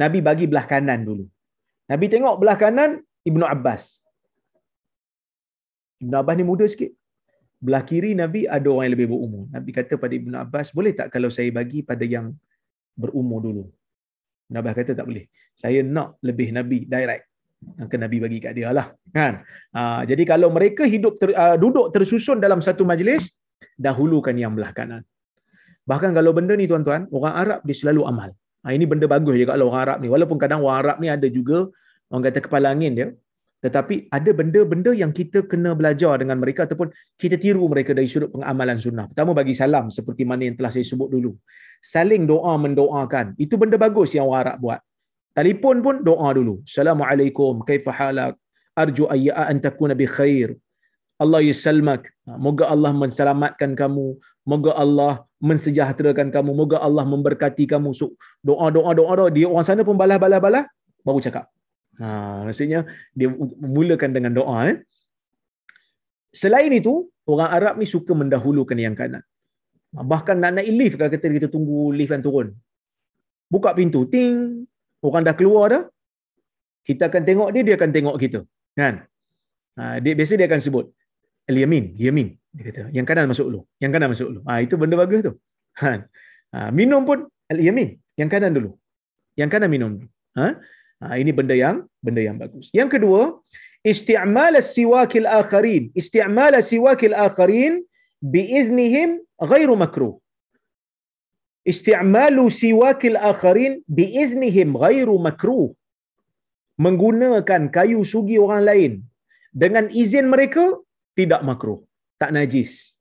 Speaker 1: Nabi bagi belah kanan dulu. Nabi tengok belah kanan Ibnu Abbas. Ibn Abbas ni muda sikit. Belah kiri Nabi ada orang yang lebih berumur. Nabi kata pada Ibn Abbas, boleh tak kalau saya bagi pada yang berumur dulu? Ibn Abbas kata tak boleh. Saya nak lebih Nabi direct. Maka Nabi bagi kat dia lah. Kan? Ha, jadi kalau mereka hidup ter, uh, duduk tersusun dalam satu majlis, dahulukan yang belah kanan. Bahkan kalau benda ni tuan-tuan, orang Arab dia selalu amal. Ha, ini benda bagus je kalau orang Arab ni. Walaupun kadang orang Arab ni ada juga, orang kata kepala angin dia, tetapi ada benda-benda yang kita kena belajar dengan mereka ataupun kita tiru mereka dari sudut pengamalan sunnah. Pertama bagi salam seperti mana yang telah saya sebut dulu. Saling doa mendoakan. Itu benda bagus yang orang Arab buat. Telefon pun doa dulu. Assalamualaikum. Kaifa halak? Arju ayya an takuna bi khair. Allah yusalmak. Moga Allah menselamatkan kamu. Moga Allah mensejahterakan kamu. Moga Allah memberkati kamu. So, doa, doa, doa, doa. Dia orang sana pun balas-balas-balas. Baru cakap. Ha, maksudnya dia mulakan dengan doa. Eh. Selain itu, orang Arab ni suka mendahulukan yang kanan. Bahkan nak naik lift kalau kata kita tunggu lift yang turun. Buka pintu, ting, orang dah keluar dah. Kita akan tengok dia, dia akan tengok kita. Kan? Ha, dia, biasa dia akan sebut, Al-Yamin, Yamin. Dia kata, yang kanan masuk dulu. Yang kanan masuk dulu. Ha, itu benda bagus tu. Ha, ha, minum pun Al-Yamin. Yang kanan dulu. Yang kanan minum dulu. Ha? Ha, ini benda yang benda yang bagus. Yang kedua, isti'mal as-siwakil akharin. Isti'mal as-siwakil akharin biiznihim ghairu makruh. Isti'malu siwakil akharin biiznihim ghairu makruh. Menggunakan kayu sugi orang lain dengan izin mereka tidak makruh, tak najis.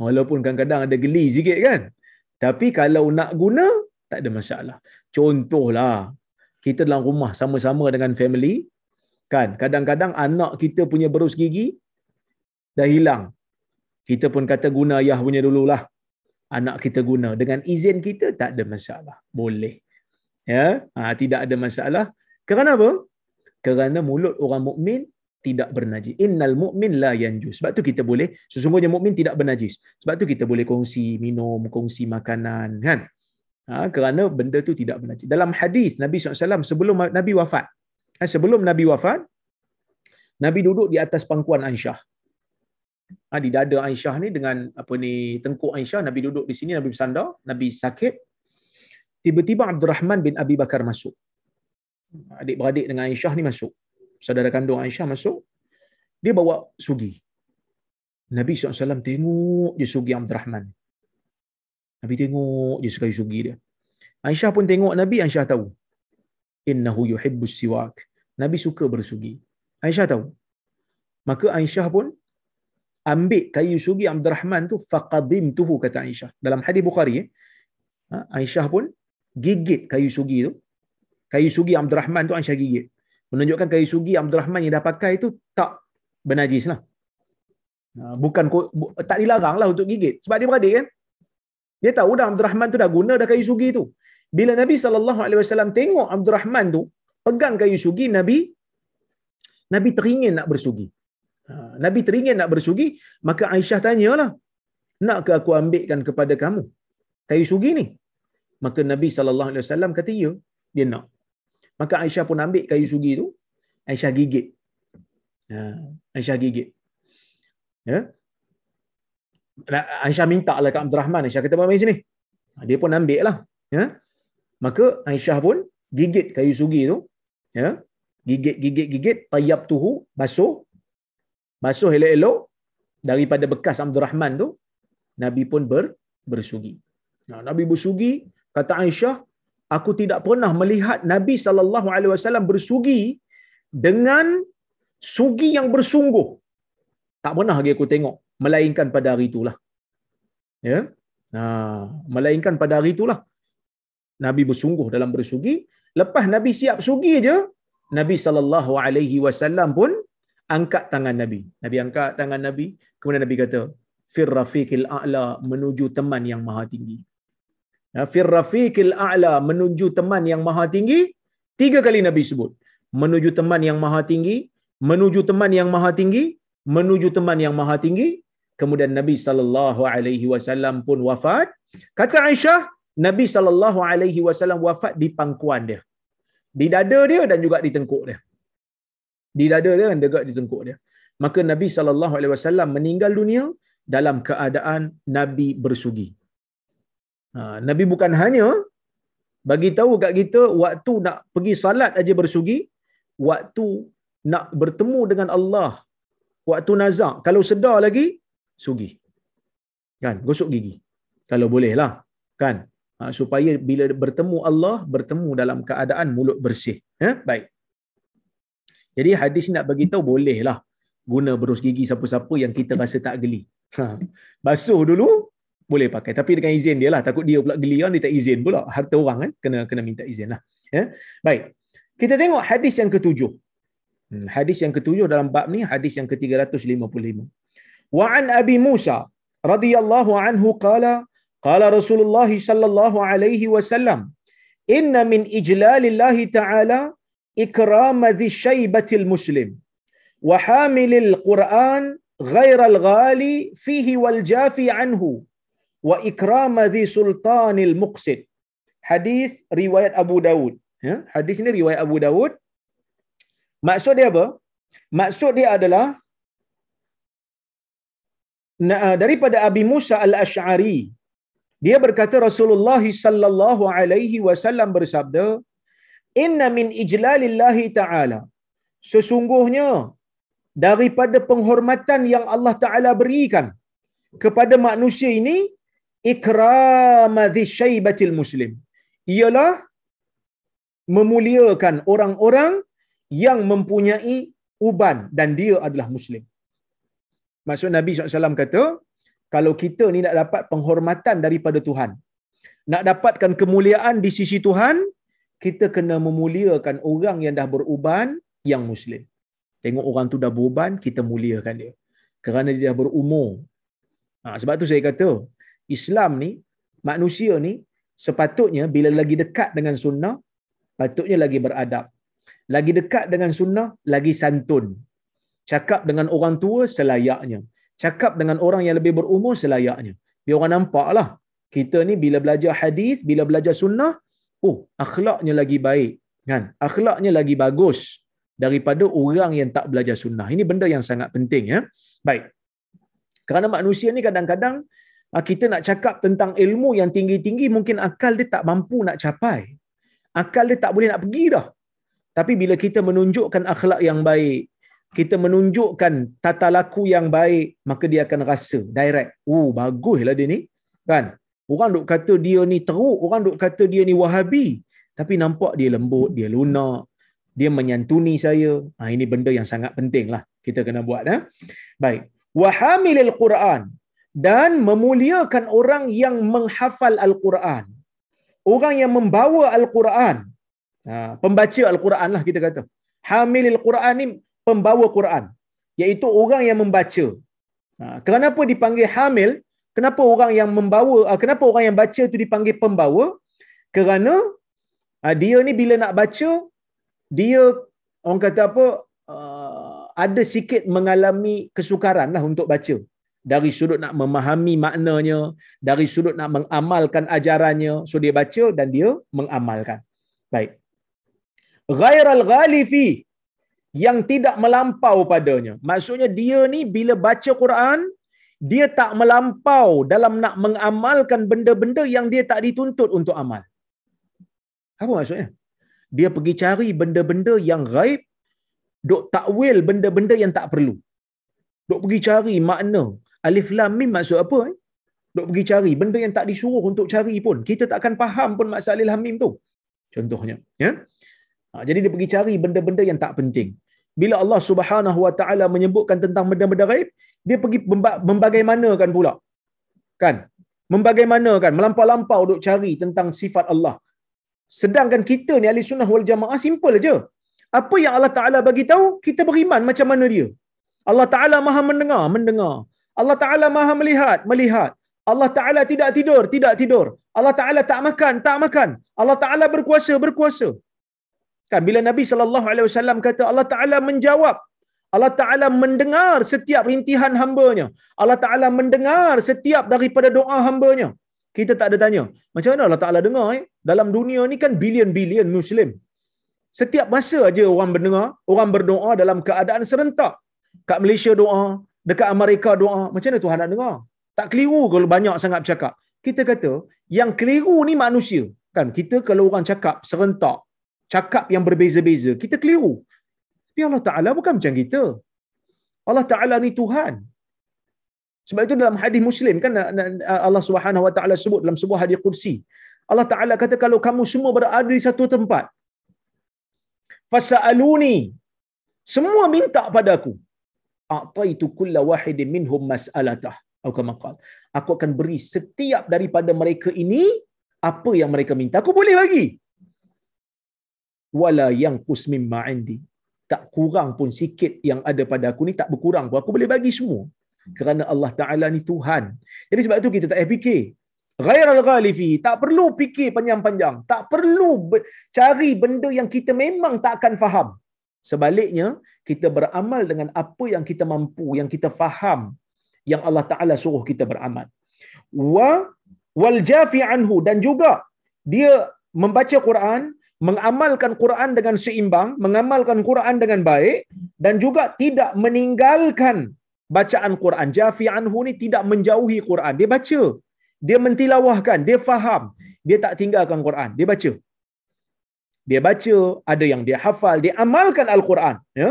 Speaker 1: Walaupun kadang-kadang ada geli sikit kan. Tapi kalau nak guna tak ada masalah. Contohlah kita dalam rumah sama-sama dengan family kan? Kadang-kadang anak kita punya berus gigi dah hilang. Kita pun kata guna ayah punya dululah. Anak kita guna. Dengan izin kita tak ada masalah. Boleh. Ya? Ha, tidak ada masalah. Kerana apa? Kerana mulut orang mukmin tidak bernajis. Innal mu'min la yanjus. Sebab tu kita boleh sesungguhnya mukmin tidak bernajis. Sebab tu kita boleh kongsi minum kongsi makanan kan ha, kerana benda tu tidak bernajis dalam hadis Nabi SAW sebelum Nabi wafat. Ha, sebelum Nabi wafat Nabi duduk di atas pangkuan Aisyah. Ha, di dada Aisyah ni dengan apa ni tengkuk Aisyah Nabi duduk di sini Nabi bersandar Nabi sakit. Tiba-tiba Abdul Rahman bin Abi Bakar masuk. Adik-beradik dengan Aisyah ni masuk. Saudara kandung Aisyah masuk. Dia bawa sugi. Nabi SAW tengok je sugi Abdul Rahman Nabi tengok je sekali sugi dia Aisyah pun tengok Nabi Aisyah tahu innahu yuhibbus siwak Nabi suka bersugi Aisyah tahu maka Aisyah pun ambil kayu sugi Abdul Rahman tu faqadim tuhu kata Aisyah. Dalam hadis Bukhari eh, ha, Aisyah pun gigit kayu sugi tu. Kayu sugi Abdul Rahman tu Aisyah gigit. Menunjukkan kayu sugi Abdul Rahman yang dah pakai tu tak bernajis lah. Ha, bukan tak dilarang lah untuk gigit. Sebab dia beradik kan. Dia tahu dah Abdul Rahman tu dah guna dah kayu sugi tu. Bila Nabi SAW tengok Abdul Rahman tu pegang kayu sugi, Nabi Nabi teringin nak bersugi. Ha, Nabi teringin nak bersugi, maka Aisyah tanyalah, nak ke aku ambilkan kepada kamu kayu sugi ni? Maka Nabi SAW kata, ya, dia nak. Maka Aisyah pun ambil kayu sugi tu, Aisyah gigit. Ha, Aisyah gigit. Ya? Aisyah minta lah kat Abdul Rahman. Aisyah kata, mari sini. Dia pun ambil lah. Ya? Maka Aisyah pun gigit kayu sugi tu. Ya? Gigit, gigit, gigit. Tayyab tuhu, basuh basuh elok-elok daripada bekas Abdul Rahman tu Nabi pun ber, bersugi. Nah, Nabi bersugi kata Aisyah, aku tidak pernah melihat Nabi wasallam bersugi dengan sugi yang bersungguh. Tak pernah lagi aku tengok melainkan pada hari itulah. Ya. Nah, melainkan pada hari itulah Nabi bersungguh dalam bersugi. Lepas Nabi siap sugi je, Nabi sallallahu alaihi wasallam pun angkat tangan Nabi. Nabi angkat tangan Nabi, kemudian Nabi kata, "Fir rafiqil a'la menuju teman yang maha tinggi." Ya, Fir rafiqil a'la menuju teman yang maha tinggi. Tiga kali Nabi sebut. Menuju teman yang maha tinggi, menuju teman yang maha tinggi, menuju teman yang maha tinggi. Kemudian Nabi sallallahu alaihi wasallam pun wafat. Kata Aisyah, Nabi sallallahu alaihi wasallam wafat di pangkuan dia. Di dada dia dan juga di tengkuk dia di dada dia dan dekat di tengkuk dia. Maka Nabi sallallahu alaihi wasallam meninggal dunia dalam keadaan Nabi bersugi. Ha, Nabi bukan hanya bagi tahu kat kita waktu nak pergi salat aja bersugi, waktu nak bertemu dengan Allah, waktu nazak, kalau sedar lagi sugi. Kan, gosok gigi. Kalau boleh lah. Kan? Ha, supaya bila bertemu Allah, bertemu dalam keadaan mulut bersih. Ha? Baik. Jadi hadis nak bagi tahu bolehlah guna berus gigi siapa-siapa yang kita rasa tak geli. Ha. Basuh dulu boleh pakai tapi dengan izin dia lah takut dia pula geli kan dia tak izin pula harta orang kan kena kena minta izin lah ya baik kita tengok hadis yang ketujuh hmm, hadis yang ketujuh dalam bab ni hadis yang ke-355 wa an abi Musa radhiyallahu anhu qala qala Rasulullah sallallahu alaihi wasallam inna min ijlalillahi ta'ala إكرام ذي الشيبة المسلم وحامل القرآن غير الغالي فيه والجافي عنه وإكرام ذي سلطان المقصد hadis riwayat Abu Dawud. Ya, hadis ini riwayat Abu Dawud. Maksud dia apa? Maksud dia adalah daripada Abi Musa al-Ash'ari. Dia berkata Rasulullah sallallahu alaihi wasallam bersabda, inna min ijlalillahi ta'ala sesungguhnya daripada penghormatan yang Allah Ta'ala berikan kepada manusia ini ikramadhi syaibatil muslim. Ialah memuliakan orang-orang yang mempunyai uban dan dia adalah muslim. Maksud Nabi SAW kata, kalau kita ni nak dapat penghormatan daripada Tuhan, nak dapatkan kemuliaan di sisi Tuhan, kita kena memuliakan orang yang dah beruban yang muslim. Tengok orang tu dah beruban, kita muliakan dia. Kerana dia dah berumur. Ha, sebab tu saya kata, Islam ni, manusia ni, sepatutnya bila lagi dekat dengan sunnah, patutnya lagi beradab. Lagi dekat dengan sunnah, lagi santun. Cakap dengan orang tua selayaknya. Cakap dengan orang yang lebih berumur selayaknya. Biar orang nampak lah. Kita ni bila belajar hadis, bila belajar sunnah, oh, akhlaknya lagi baik. Kan? Akhlaknya lagi bagus daripada orang yang tak belajar sunnah. Ini benda yang sangat penting. ya. Baik. Kerana manusia ni kadang-kadang ah, kita nak cakap tentang ilmu yang tinggi-tinggi, mungkin akal dia tak mampu nak capai. Akal dia tak boleh nak pergi dah. Tapi bila kita menunjukkan akhlak yang baik, kita menunjukkan tata laku yang baik, maka dia akan rasa direct. Oh, baguslah dia ni. Kan? Orang duk kata dia ni teruk, orang duk kata dia ni wahabi. Tapi nampak dia lembut, dia lunak, dia menyantuni saya. Ha, ini benda yang sangat penting lah. Kita kena buat. Ha? Baik. Wahamilil Quran. Dan memuliakan orang yang menghafal Al-Quran. Orang yang membawa Al-Quran. Ha, pembaca Al-Quran lah kita kata. Hamilil Quran ni pembawa Quran. Iaitu orang yang membaca. Ha, kenapa dipanggil hamil? Kenapa orang yang membawa, ha, kenapa orang yang baca tu dipanggil pembawa? Kerana ha, dia ni bila nak baca, dia orang kata apa, uh, ada sikit mengalami kesukaran lah untuk baca. Dari sudut nak memahami maknanya, dari sudut nak mengamalkan ajarannya. So dia baca dan dia mengamalkan. Baik. Ghairal ghalifi yang tidak melampau padanya. Maksudnya dia ni bila baca Quran, dia tak melampau dalam nak mengamalkan benda-benda yang dia tak dituntut untuk amal. Apa maksudnya? Dia pergi cari benda-benda yang gaib, dok takwil benda-benda yang tak perlu. Dok pergi cari makna alif lam mim maksud apa eh? Dok pergi cari benda yang tak disuruh untuk cari pun. Kita tak akan faham pun maksud alif lam mim tu. Contohnya, ya. Ha, jadi dia pergi cari benda-benda yang tak penting bila Allah Subhanahu Wa Taala menyebutkan tentang benda-benda gaib, dia pergi membagaimanakan pula. Kan? Membagaimanakan, melampau-lampau duk cari tentang sifat Allah. Sedangkan kita ni ahli sunnah wal jamaah simple aja. Apa yang Allah Taala bagi tahu, kita beriman macam mana dia. Allah Taala Maha mendengar, mendengar. Allah Taala Maha melihat, melihat. Allah Taala tidak tidur, tidak tidur. Allah Taala tak makan, tak makan. Allah Taala berkuasa, berkuasa. Kan bila Nabi sallallahu alaihi wasallam kata Allah Taala menjawab Allah Taala mendengar setiap rintihan hamba-Nya. Allah Taala mendengar setiap daripada doa hamba-Nya. Kita tak ada tanya, macam mana Allah Taala dengar eh? Dalam dunia ni kan bilion-bilion muslim. Setiap masa aja orang mendengar, orang berdoa dalam keadaan serentak. Kat Malaysia doa, dekat Amerika doa, macam mana Tuhan nak dengar? Tak keliru kalau banyak sangat bercakap. Kita kata, yang keliru ni manusia. Kan kita kalau orang cakap serentak, cakap yang berbeza-beza, kita keliru. Tapi Allah Ta'ala bukan macam kita. Allah Ta'ala ni Tuhan. Sebab itu dalam hadis Muslim kan Allah Subhanahu Wa Ta'ala sebut dalam sebuah hadis kursi. Allah Ta'ala kata kalau kamu semua berada di satu tempat, fasa'aluni, semua minta padaku, a'taitu kulla wahidin minhum mas'alatah. Aku akan beri setiap daripada mereka ini apa yang mereka minta. Aku boleh bagi wala yang kusmim ma'indi tak kurang pun sikit yang ada pada aku ni tak berkurang pun. Aku boleh bagi semua. Kerana Allah Taala ni Tuhan. Jadi sebab itu kita tak payah fikir. Ghairal ghalifi tak perlu fikir panjang-panjang. Tak perlu cari benda yang kita memang tak akan faham. Sebaliknya kita beramal dengan apa yang kita mampu yang kita faham yang Allah Taala suruh kita beramal. Wa wal jafi anhu. Dan juga dia membaca Quran mengamalkan Quran dengan seimbang, mengamalkan Quran dengan baik dan juga tidak meninggalkan bacaan Quran. Jafi anhu ni tidak menjauhi Quran. Dia baca. Dia mentilawahkan, dia faham. Dia tak tinggalkan Quran. Dia baca. Dia baca, ada yang dia hafal, dia amalkan Al-Quran, ya.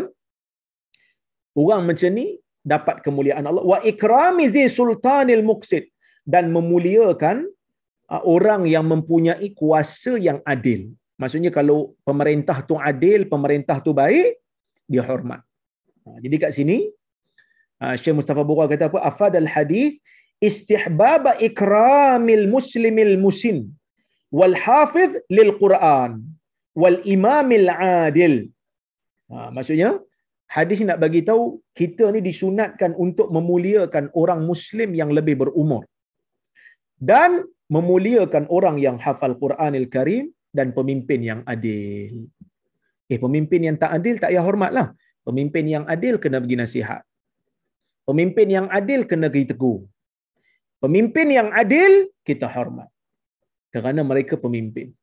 Speaker 1: Orang macam ni dapat kemuliaan Allah wa ikrami zi sultanil muqsid dan memuliakan uh, orang yang mempunyai kuasa yang adil maksudnya kalau pemerintah tu adil pemerintah tu baik dia hormat. Ha, jadi kat sini uh, Syekh Mustafa Bura kata apa? Afadal hadis istihbab ikramil muslimil musin wal hafiz lil Quran wal imamil adil. Ha, maksudnya hadis nak bagi tahu kita ni disunatkan untuk memuliakan orang muslim yang lebih berumur. Dan memuliakan orang yang hafal Quranil Karim dan pemimpin yang adil. Eh pemimpin yang tak adil tak payah hormatlah. Pemimpin yang adil kena bagi nasihat. Pemimpin yang adil kena bagi tegur. Pemimpin yang adil kita hormat. Kerana mereka pemimpin.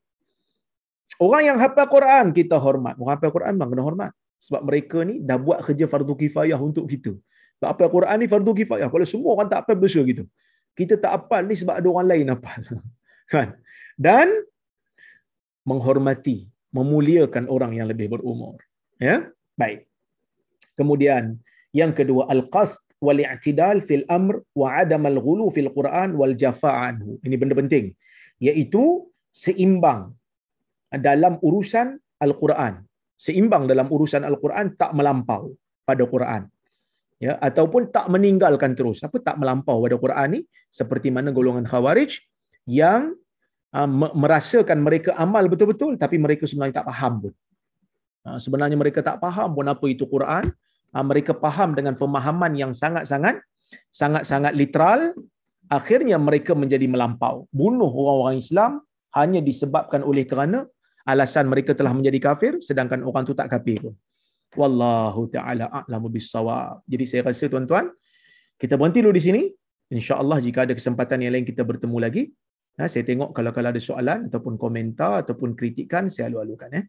Speaker 1: Orang yang hafal Quran kita hormat. Orang hafal Quran bang kena hormat. Sebab mereka ni dah buat kerja fardu kifayah untuk kita. Sebab apa Quran ni fardu kifayah. Kalau semua orang tak apa berdosa gitu. Kita tak apa ni sebab ada orang lain apa. kan? Dan menghormati, memuliakan orang yang lebih berumur. Ya? Baik. Kemudian yang kedua al-qasd wal i'tidal fil amr wa adam al-ghulu fil Quran wal jafa anhu. Ini benda penting. Iaitu seimbang dalam urusan Al-Quran seimbang dalam urusan Al-Quran tak melampau pada Quran. Ya, ataupun tak meninggalkan terus. Apa tak melampau pada Quran ni? Seperti mana golongan Khawarij yang merasakan mereka amal betul-betul tapi mereka sebenarnya tak faham pun. Uh, sebenarnya mereka tak faham pun apa itu Quran. Uh, mereka faham dengan pemahaman yang sangat-sangat sangat-sangat literal. Akhirnya mereka menjadi melampau. Bunuh orang-orang Islam hanya disebabkan oleh kerana alasan mereka telah menjadi kafir sedangkan orang tu tak kafir pun. Wallahu taala a'lamu bissawab. Jadi saya rasa tuan-tuan kita berhenti dulu di sini. Insya-Allah jika ada kesempatan yang lain kita bertemu lagi. Ha, saya tengok kalau kalau ada soalan ataupun komentar ataupun kritikan saya alu-alukan eh.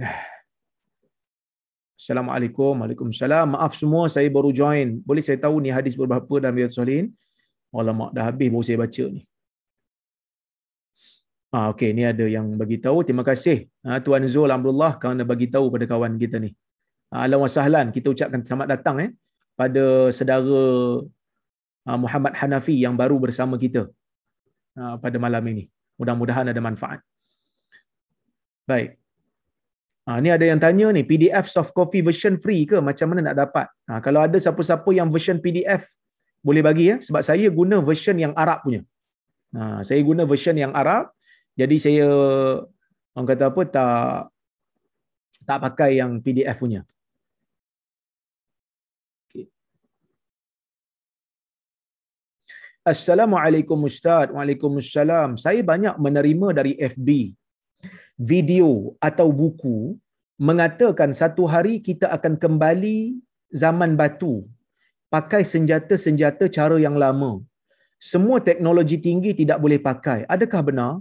Speaker 1: Assalamualaikum. Waalaikumsalam. Maaf semua saya baru join. Boleh saya tahu ni hadis berapa dalam Riyadhus Salihin? Alamak dah habis baru saya baca ni. Ah, okey, ni ada yang bagi tahu. Terima kasih ha, Tuan Zul Alhamdulillah kerana bagi tahu pada kawan kita ni. Ha, Alam wasahlan, kita ucapkan selamat datang eh pada saudara ha, Muhammad Hanafi yang baru bersama kita ha, pada malam ini. Mudah-mudahan ada manfaat. Baik. Ha, ni ada yang tanya ni, PDF soft copy version free ke? Macam mana nak dapat? Ha, kalau ada siapa-siapa yang version PDF, boleh bagi ya. Sebab saya guna version yang Arab punya. Ha, saya guna version yang Arab. Jadi saya orang kata apa tak tak pakai yang PDF punya. Assalamualaikum Ustaz. Waalaikumsalam. Saya banyak menerima dari FB video atau buku mengatakan satu hari kita akan kembali zaman batu pakai senjata-senjata cara yang lama. Semua teknologi tinggi tidak boleh pakai. Adakah benar?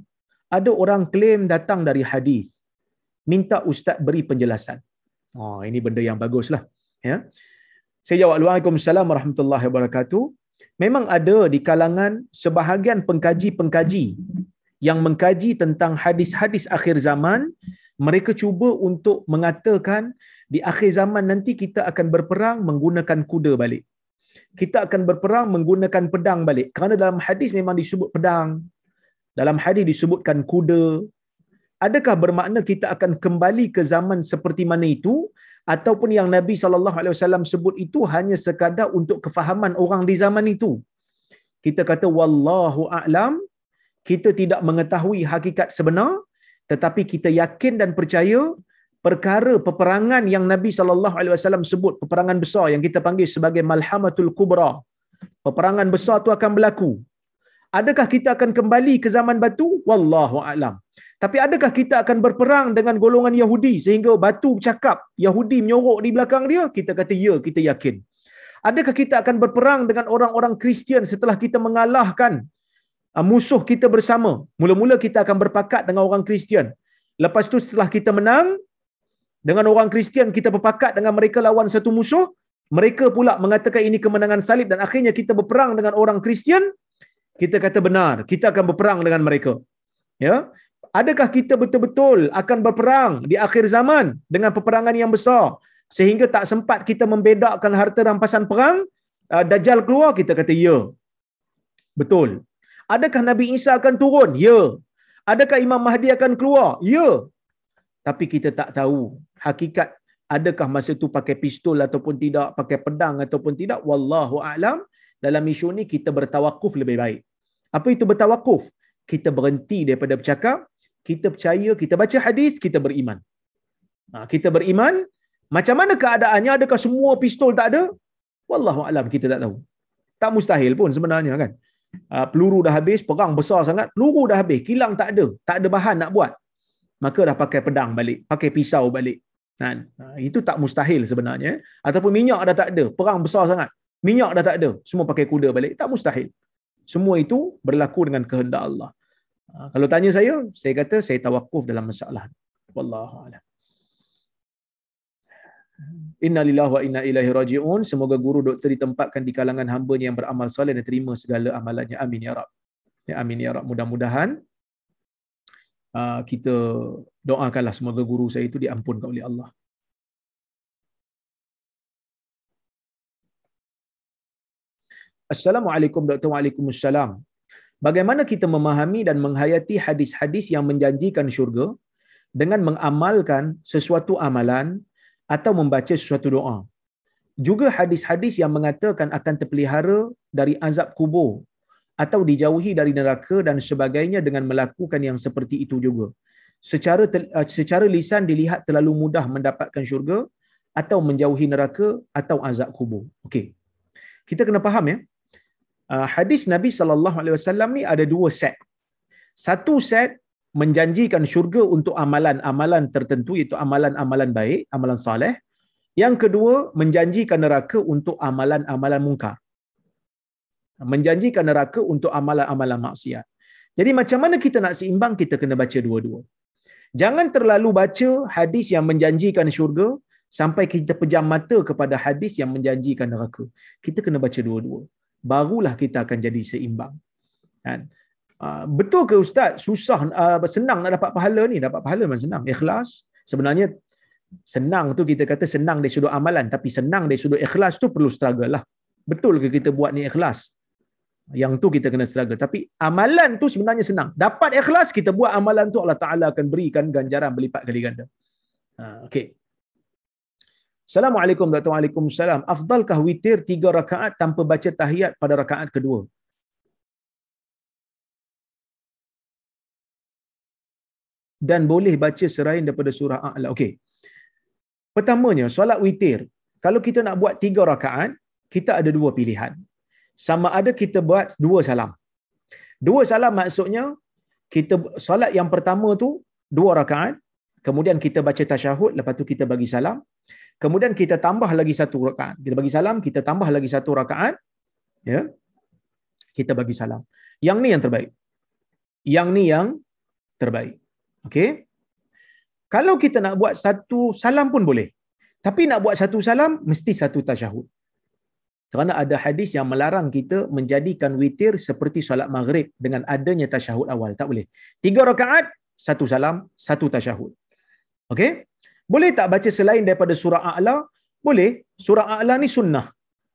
Speaker 1: ada orang klaim datang dari hadis minta ustaz beri penjelasan oh ini benda yang baguslah ya saya jawab Waalaikumsalam warahmatullahi wabarakatuh memang ada di kalangan sebahagian pengkaji-pengkaji yang mengkaji tentang hadis-hadis akhir zaman mereka cuba untuk mengatakan di akhir zaman nanti kita akan berperang menggunakan kuda balik. Kita akan berperang menggunakan pedang balik. Kerana dalam hadis memang disebut pedang dalam hadis disebutkan kuda. Adakah bermakna kita akan kembali ke zaman seperti mana itu ataupun yang Nabi sallallahu alaihi wasallam sebut itu hanya sekadar untuk kefahaman orang di zaman itu? Kita kata wallahu a'lam, kita tidak mengetahui hakikat sebenar tetapi kita yakin dan percaya perkara peperangan yang Nabi sallallahu alaihi wasallam sebut peperangan besar yang kita panggil sebagai malhamatul kubra. Peperangan besar itu akan berlaku Adakah kita akan kembali ke zaman batu? Wallahu a'lam. Tapi adakah kita akan berperang dengan golongan Yahudi sehingga batu bercakap, Yahudi menyorok di belakang dia? Kita kata ya, kita yakin. Adakah kita akan berperang dengan orang-orang Kristian setelah kita mengalahkan uh, musuh kita bersama? Mula-mula kita akan berpakat dengan orang Kristian. Lepas tu setelah kita menang dengan orang Kristian, kita berpakat dengan mereka lawan satu musuh. Mereka pula mengatakan ini kemenangan salib dan akhirnya kita berperang dengan orang Kristian kita kata benar, kita akan berperang dengan mereka. Ya. Adakah kita betul-betul akan berperang di akhir zaman dengan peperangan yang besar sehingga tak sempat kita membedakan harta rampasan perang, uh, Dajjal keluar, kita kata ya. Betul. Adakah Nabi Isa akan turun? Ya. Adakah Imam Mahdi akan keluar? Ya. Tapi kita tak tahu hakikat adakah masa tu pakai pistol ataupun tidak, pakai pedang ataupun tidak. Wallahu a'lam. Dalam isu ni kita bertawakuf lebih baik. Apa itu bertawakuf? Kita berhenti daripada bercakap, kita percaya, kita baca hadis, kita beriman. Ha, kita beriman, macam mana keadaannya? Adakah semua pistol tak ada? Wallahu a'lam kita tak tahu. Tak mustahil pun sebenarnya kan. Uh, peluru dah habis, perang besar sangat, peluru dah habis, kilang tak ada, tak ada bahan nak buat. Maka dah pakai pedang balik, pakai pisau balik. Kan? Uh, itu tak mustahil sebenarnya. Ataupun minyak dah tak ada, perang besar sangat. Minyak dah tak ada, semua pakai kuda balik. Tak mustahil. Semua itu berlaku dengan kehendak Allah. Kalau tanya saya, saya kata saya tawakuf dalam masalah. Wallahu a'lam. Inna lillahi wa inna ilaihi raji'un. Semoga guru doktor ditempatkan di kalangan hamba yang beramal soleh dan terima segala amalannya. Amin ya Rab. Ya, amin ya Rab. Mudah-mudahan uh, kita doakanlah semoga guru saya itu diampunkan oleh Allah. Assalamualaikum Dr. Waalaikumsalam. Bagaimana kita memahami dan menghayati hadis-hadis yang menjanjikan syurga dengan mengamalkan sesuatu amalan atau membaca sesuatu doa. Juga hadis-hadis yang mengatakan akan terpelihara dari azab kubur atau dijauhi dari neraka dan sebagainya dengan melakukan yang seperti itu juga. Secara uh, secara lisan dilihat terlalu mudah mendapatkan syurga atau menjauhi neraka atau azab kubur. Okey. Kita kena faham ya. Uh, hadis Nabi sallallahu alaihi wasallam ni ada dua set. Satu set menjanjikan syurga untuk amalan-amalan tertentu iaitu amalan-amalan baik, amalan saleh. Yang kedua, menjanjikan neraka untuk amalan-amalan mungkar. Menjanjikan neraka untuk amalan-amalan maksiat. Jadi macam mana kita nak seimbang, kita kena baca dua-dua. Jangan terlalu baca hadis yang menjanjikan syurga sampai kita pejam mata kepada hadis yang menjanjikan neraka. Kita kena baca dua-dua. Barulah kita akan jadi seimbang. Kan? Ah, betul ke ustaz? Susah uh, senang nak dapat pahala ni. Dapat pahala memang senang. Ikhlas. Sebenarnya senang tu kita kata senang dari sudut amalan. Tapi senang dari sudut ikhlas tu perlu struggle lah. Betul ke kita buat ni ikhlas? Yang tu kita kena struggle. Tapi amalan tu sebenarnya senang. Dapat ikhlas kita buat amalan tu Allah Taala akan berikan ganjaran berlipat kali ganda. Ha, okey Assalamualaikum warahmatullahi wabarakatuh. Afdalkah witir tiga rakaat tanpa baca tahiyat pada rakaat kedua? dan boleh baca selain daripada surah A'la. Okey. Pertamanya, solat witir. Kalau kita nak buat tiga rakaat, kita ada dua pilihan. Sama ada kita buat dua salam. Dua salam maksudnya, kita solat yang pertama tu dua rakaat, kemudian kita baca tasyahud, lepas tu kita bagi salam. Kemudian kita tambah lagi satu rakaat. Kita bagi salam, kita tambah lagi satu rakaat. Ya. Kita bagi salam. Yang ni yang terbaik. Yang ni yang terbaik. Okey. Kalau kita nak buat satu salam pun boleh. Tapi nak buat satu salam mesti satu tasyahud. Kerana ada hadis yang melarang kita menjadikan witir seperti solat maghrib dengan adanya tasyahud awal. Tak boleh. Tiga rakaat, satu salam, satu tasyahud. Okey? Boleh tak baca selain daripada surah A'la? Boleh. Surah A'la ni sunnah.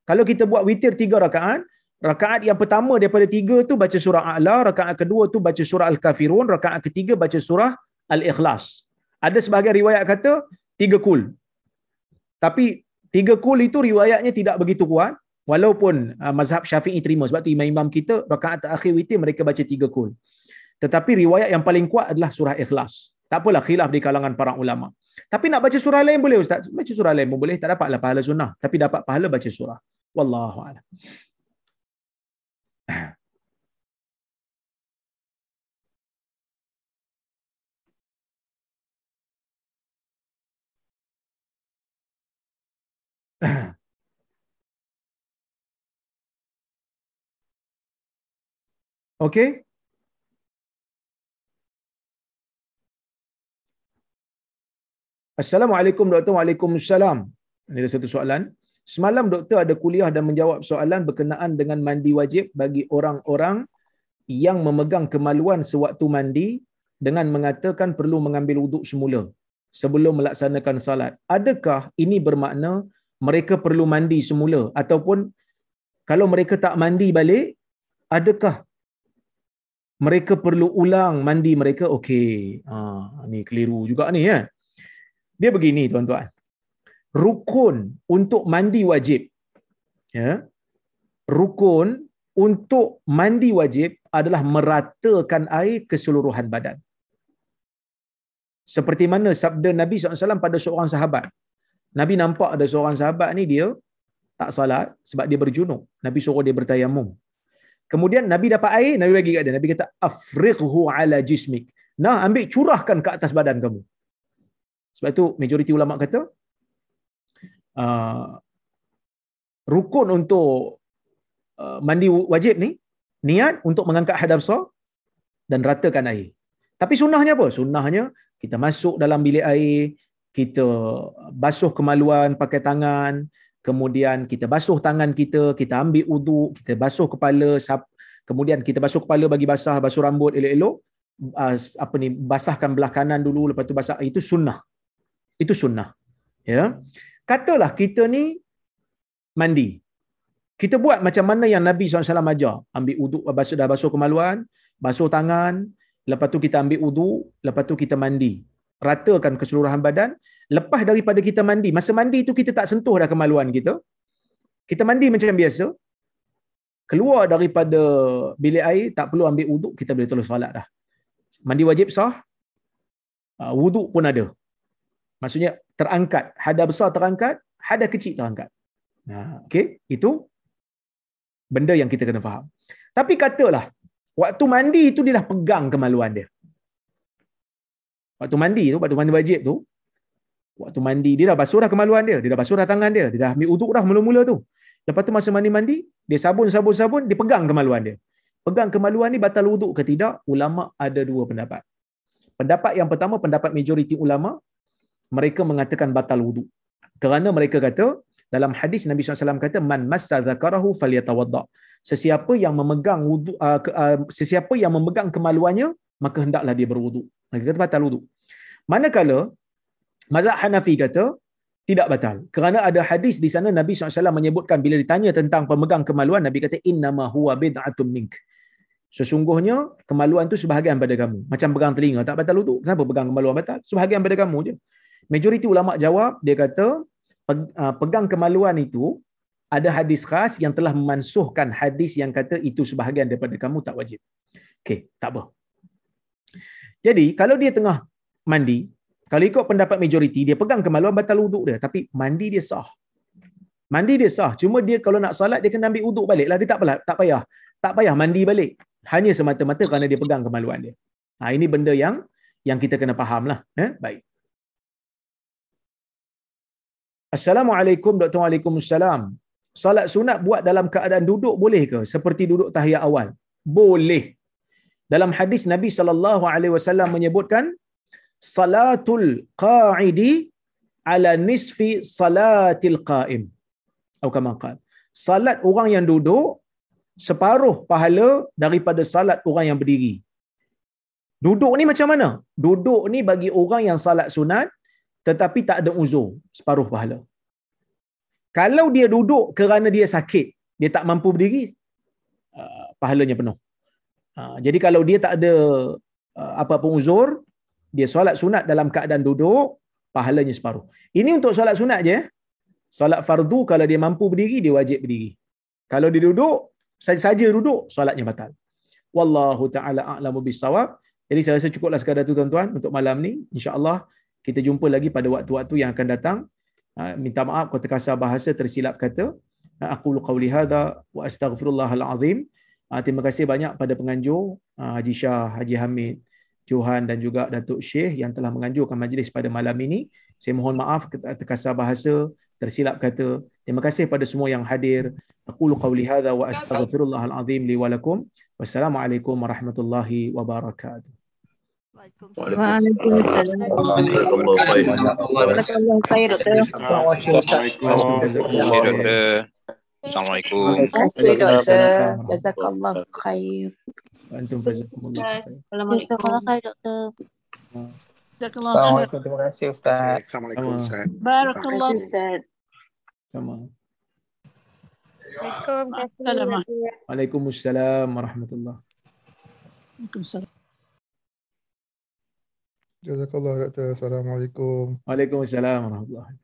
Speaker 1: Kalau kita buat witir tiga rakaat, Rakaat yang pertama daripada tiga tu baca surah A'la, rakaat kedua tu baca surah Al-Kafirun, rakaat ketiga baca surah Al-Ikhlas. Ada sebahagian riwayat kata tiga kul. Tapi tiga kul itu riwayatnya tidak begitu kuat. Walaupun uh, mazhab syafi'i terima. Sebab tu imam-imam kita rakaat terakhir witir mereka baca tiga kul. Tetapi riwayat yang paling kuat adalah surah Ikhlas. Tak apalah khilaf di kalangan para ulama. Tapi nak baca surah lain boleh Ustaz? Baca surah lain pun boleh. Tak dapatlah pahala sunnah. Tapi dapat pahala baca surah. Wallahu'alam. Okay. Assalamualaikum doktor. Waalaikumsalam. Ini ada satu soalan. Semalam doktor ada kuliah dan menjawab soalan berkenaan dengan mandi wajib bagi orang-orang yang memegang kemaluan sewaktu mandi dengan mengatakan perlu mengambil wuduk semula. sebelum melaksanakan salat. Adakah ini bermakna mereka perlu mandi semula ataupun kalau mereka tak mandi balik, adakah mereka perlu ulang mandi mereka? Okey. Ha, ni keliru juga ni ya. Dia begini tuan-tuan. Rukun untuk mandi wajib. Ya. Rukun untuk mandi wajib adalah meratakan air keseluruhan badan. Seperti mana sabda Nabi SAW pada seorang sahabat. Nabi nampak ada seorang sahabat ni dia tak salat sebab dia berjunuk. Nabi suruh dia bertayamum. Kemudian Nabi dapat air, Nabi bagi kat dia. Nabi kata, Afriqhu ala jismik. Nah, ambil curahkan ke atas badan kamu. Sebab itu, majoriti ulama kata, uh, rukun untuk uh, mandi wajib ni, niat untuk mengangkat hadap besar dan ratakan air. Tapi sunnahnya apa? Sunnahnya, kita masuk dalam bilik air, kita basuh kemaluan pakai tangan, kemudian kita basuh tangan kita, kita ambil uduk, kita basuh kepala, kemudian kita basuh kepala bagi basah, basuh rambut elok-elok, uh, apa ni basahkan belah kanan dulu lepas tu basah itu sunnah. Itu sunnah. Ya. Katalah kita ni mandi. Kita buat macam mana yang Nabi SAW ajar. Ambil uduk, basuh, dah basuh kemaluan, basuh tangan, lepas tu kita ambil uduk, lepas tu kita mandi. Ratakan keseluruhan badan, lepas daripada kita mandi, masa mandi tu kita tak sentuh dah kemaluan kita. Kita mandi macam biasa. Keluar daripada bilik air, tak perlu ambil wuduk, kita boleh terus solat dah. Mandi wajib sah, uh, wuduk pun ada. Maksudnya terangkat, hada besar terangkat, hada kecil terangkat. Nah, okay, itu benda yang kita kena faham. Tapi katalah, waktu mandi itu dia dah pegang kemaluan dia. Waktu mandi tu, waktu mandi wajib tu, waktu mandi dia dah basuh dah kemaluan dia, dia dah basuh dah tangan dia, dia dah ambil uduk dah mula-mula tu. Lepas tu masa mandi-mandi, dia sabun-sabun-sabun, dia pegang kemaluan dia. Pegang kemaluan ni batal uduk ke tidak? Ulama ada dua pendapat. Pendapat yang pertama, pendapat majoriti ulama, mereka mengatakan batal wuduk. Kerana mereka kata, dalam hadis Nabi SAW kata, Man massa zakarahu falyatawadda. Sesiapa yang memegang wudu, uh, uh, sesiapa yang memegang kemaluannya, maka hendaklah dia berwuduk. Mereka kata batal wuduk. Manakala Mazhab Hanafi kata tidak batal. Kerana ada hadis di sana Nabi SAW menyebutkan bila ditanya tentang pemegang kemaluan, Nabi kata innama huwa bid'atun mink. Sesungguhnya kemaluan tu sebahagian pada kamu. Macam pegang telinga tak batal wuduk. Kenapa pegang kemaluan batal? Sebahagian pada kamu je. Majoriti ulama jawab dia kata ah, pegang kemaluan itu ada hadis khas yang telah memansuhkan hadis yang kata itu sebahagian daripada kamu tak wajib. Okey, tak apa. Jadi kalau dia tengah mandi, kalau ikut pendapat majoriti, dia pegang kemaluan batal wuduk dia. Tapi mandi dia sah. Mandi dia sah. Cuma dia kalau nak salat, dia kena ambil wuduk balik lah. Dia tak, payah, tak payah. Tak payah mandi balik. Hanya semata-mata kerana dia pegang kemaluan dia. Ha, ini benda yang yang kita kena faham lah. Eh? Baik. Assalamualaikum Dr. Waalaikumsalam. Salat sunat buat dalam keadaan duduk boleh ke? Seperti duduk tahiyat awal. Boleh. Dalam hadis Nabi SAW menyebutkan, salatul qa'idi ala nisfi salatil qa'im. Atau kama qal. Salat orang yang duduk separuh pahala daripada salat orang yang berdiri. Duduk ni macam mana? Duduk ni bagi orang yang salat sunat tetapi tak ada uzur, separuh pahala. Kalau dia duduk kerana dia sakit, dia tak mampu berdiri, uh, pahalanya penuh. Uh, jadi kalau dia tak ada uh, apa pun uzur, dia solat sunat dalam keadaan duduk, pahalanya separuh. Ini untuk solat sunat je. Solat fardu kalau dia mampu berdiri, dia wajib berdiri. Kalau dia duduk, saja-saja duduk, solatnya batal. Wallahu ta'ala a'lamu bisawab. Jadi saya rasa cukuplah sekadar tu tuan-tuan untuk malam ni. InsyaAllah kita jumpa lagi pada waktu-waktu yang akan datang. Ha, minta maaf kalau terkasar bahasa tersilap kata. Ha, aku qawli hadha wa astaghfirullahal azim. Ha, terima kasih banyak pada penganjur Haji Shah, Haji Hamid, Johan dan juga Datuk Syekh yang telah menganjurkan majlis pada malam ini. Saya mohon maaf terkasar bahasa, tersilap kata. Terima kasih pada semua yang hadir. Aku qawli hadha wa astaghfirullahal azim li walakum. Wassalamualaikum warahmatullahi wabarakatuh.
Speaker 2: Waalaikumsalam.
Speaker 3: Assalamualaikum.
Speaker 2: Terima kasih doktor. Jazakallah khair.
Speaker 4: Assalamualaikum.
Speaker 5: Jazakallah khair doktor.
Speaker 3: Assalamualaikum. Terima kasih Ustaz.
Speaker 1: Assalamualaikum Ustaz.
Speaker 2: Barakallah. Ustaz.
Speaker 1: Sama. Waalaikumsalam warahmatullahi
Speaker 2: Waalaikumsalam.
Speaker 4: Jazakallah Doktor. Assalamualaikum.
Speaker 1: Waalaikumsalam warahmatullahi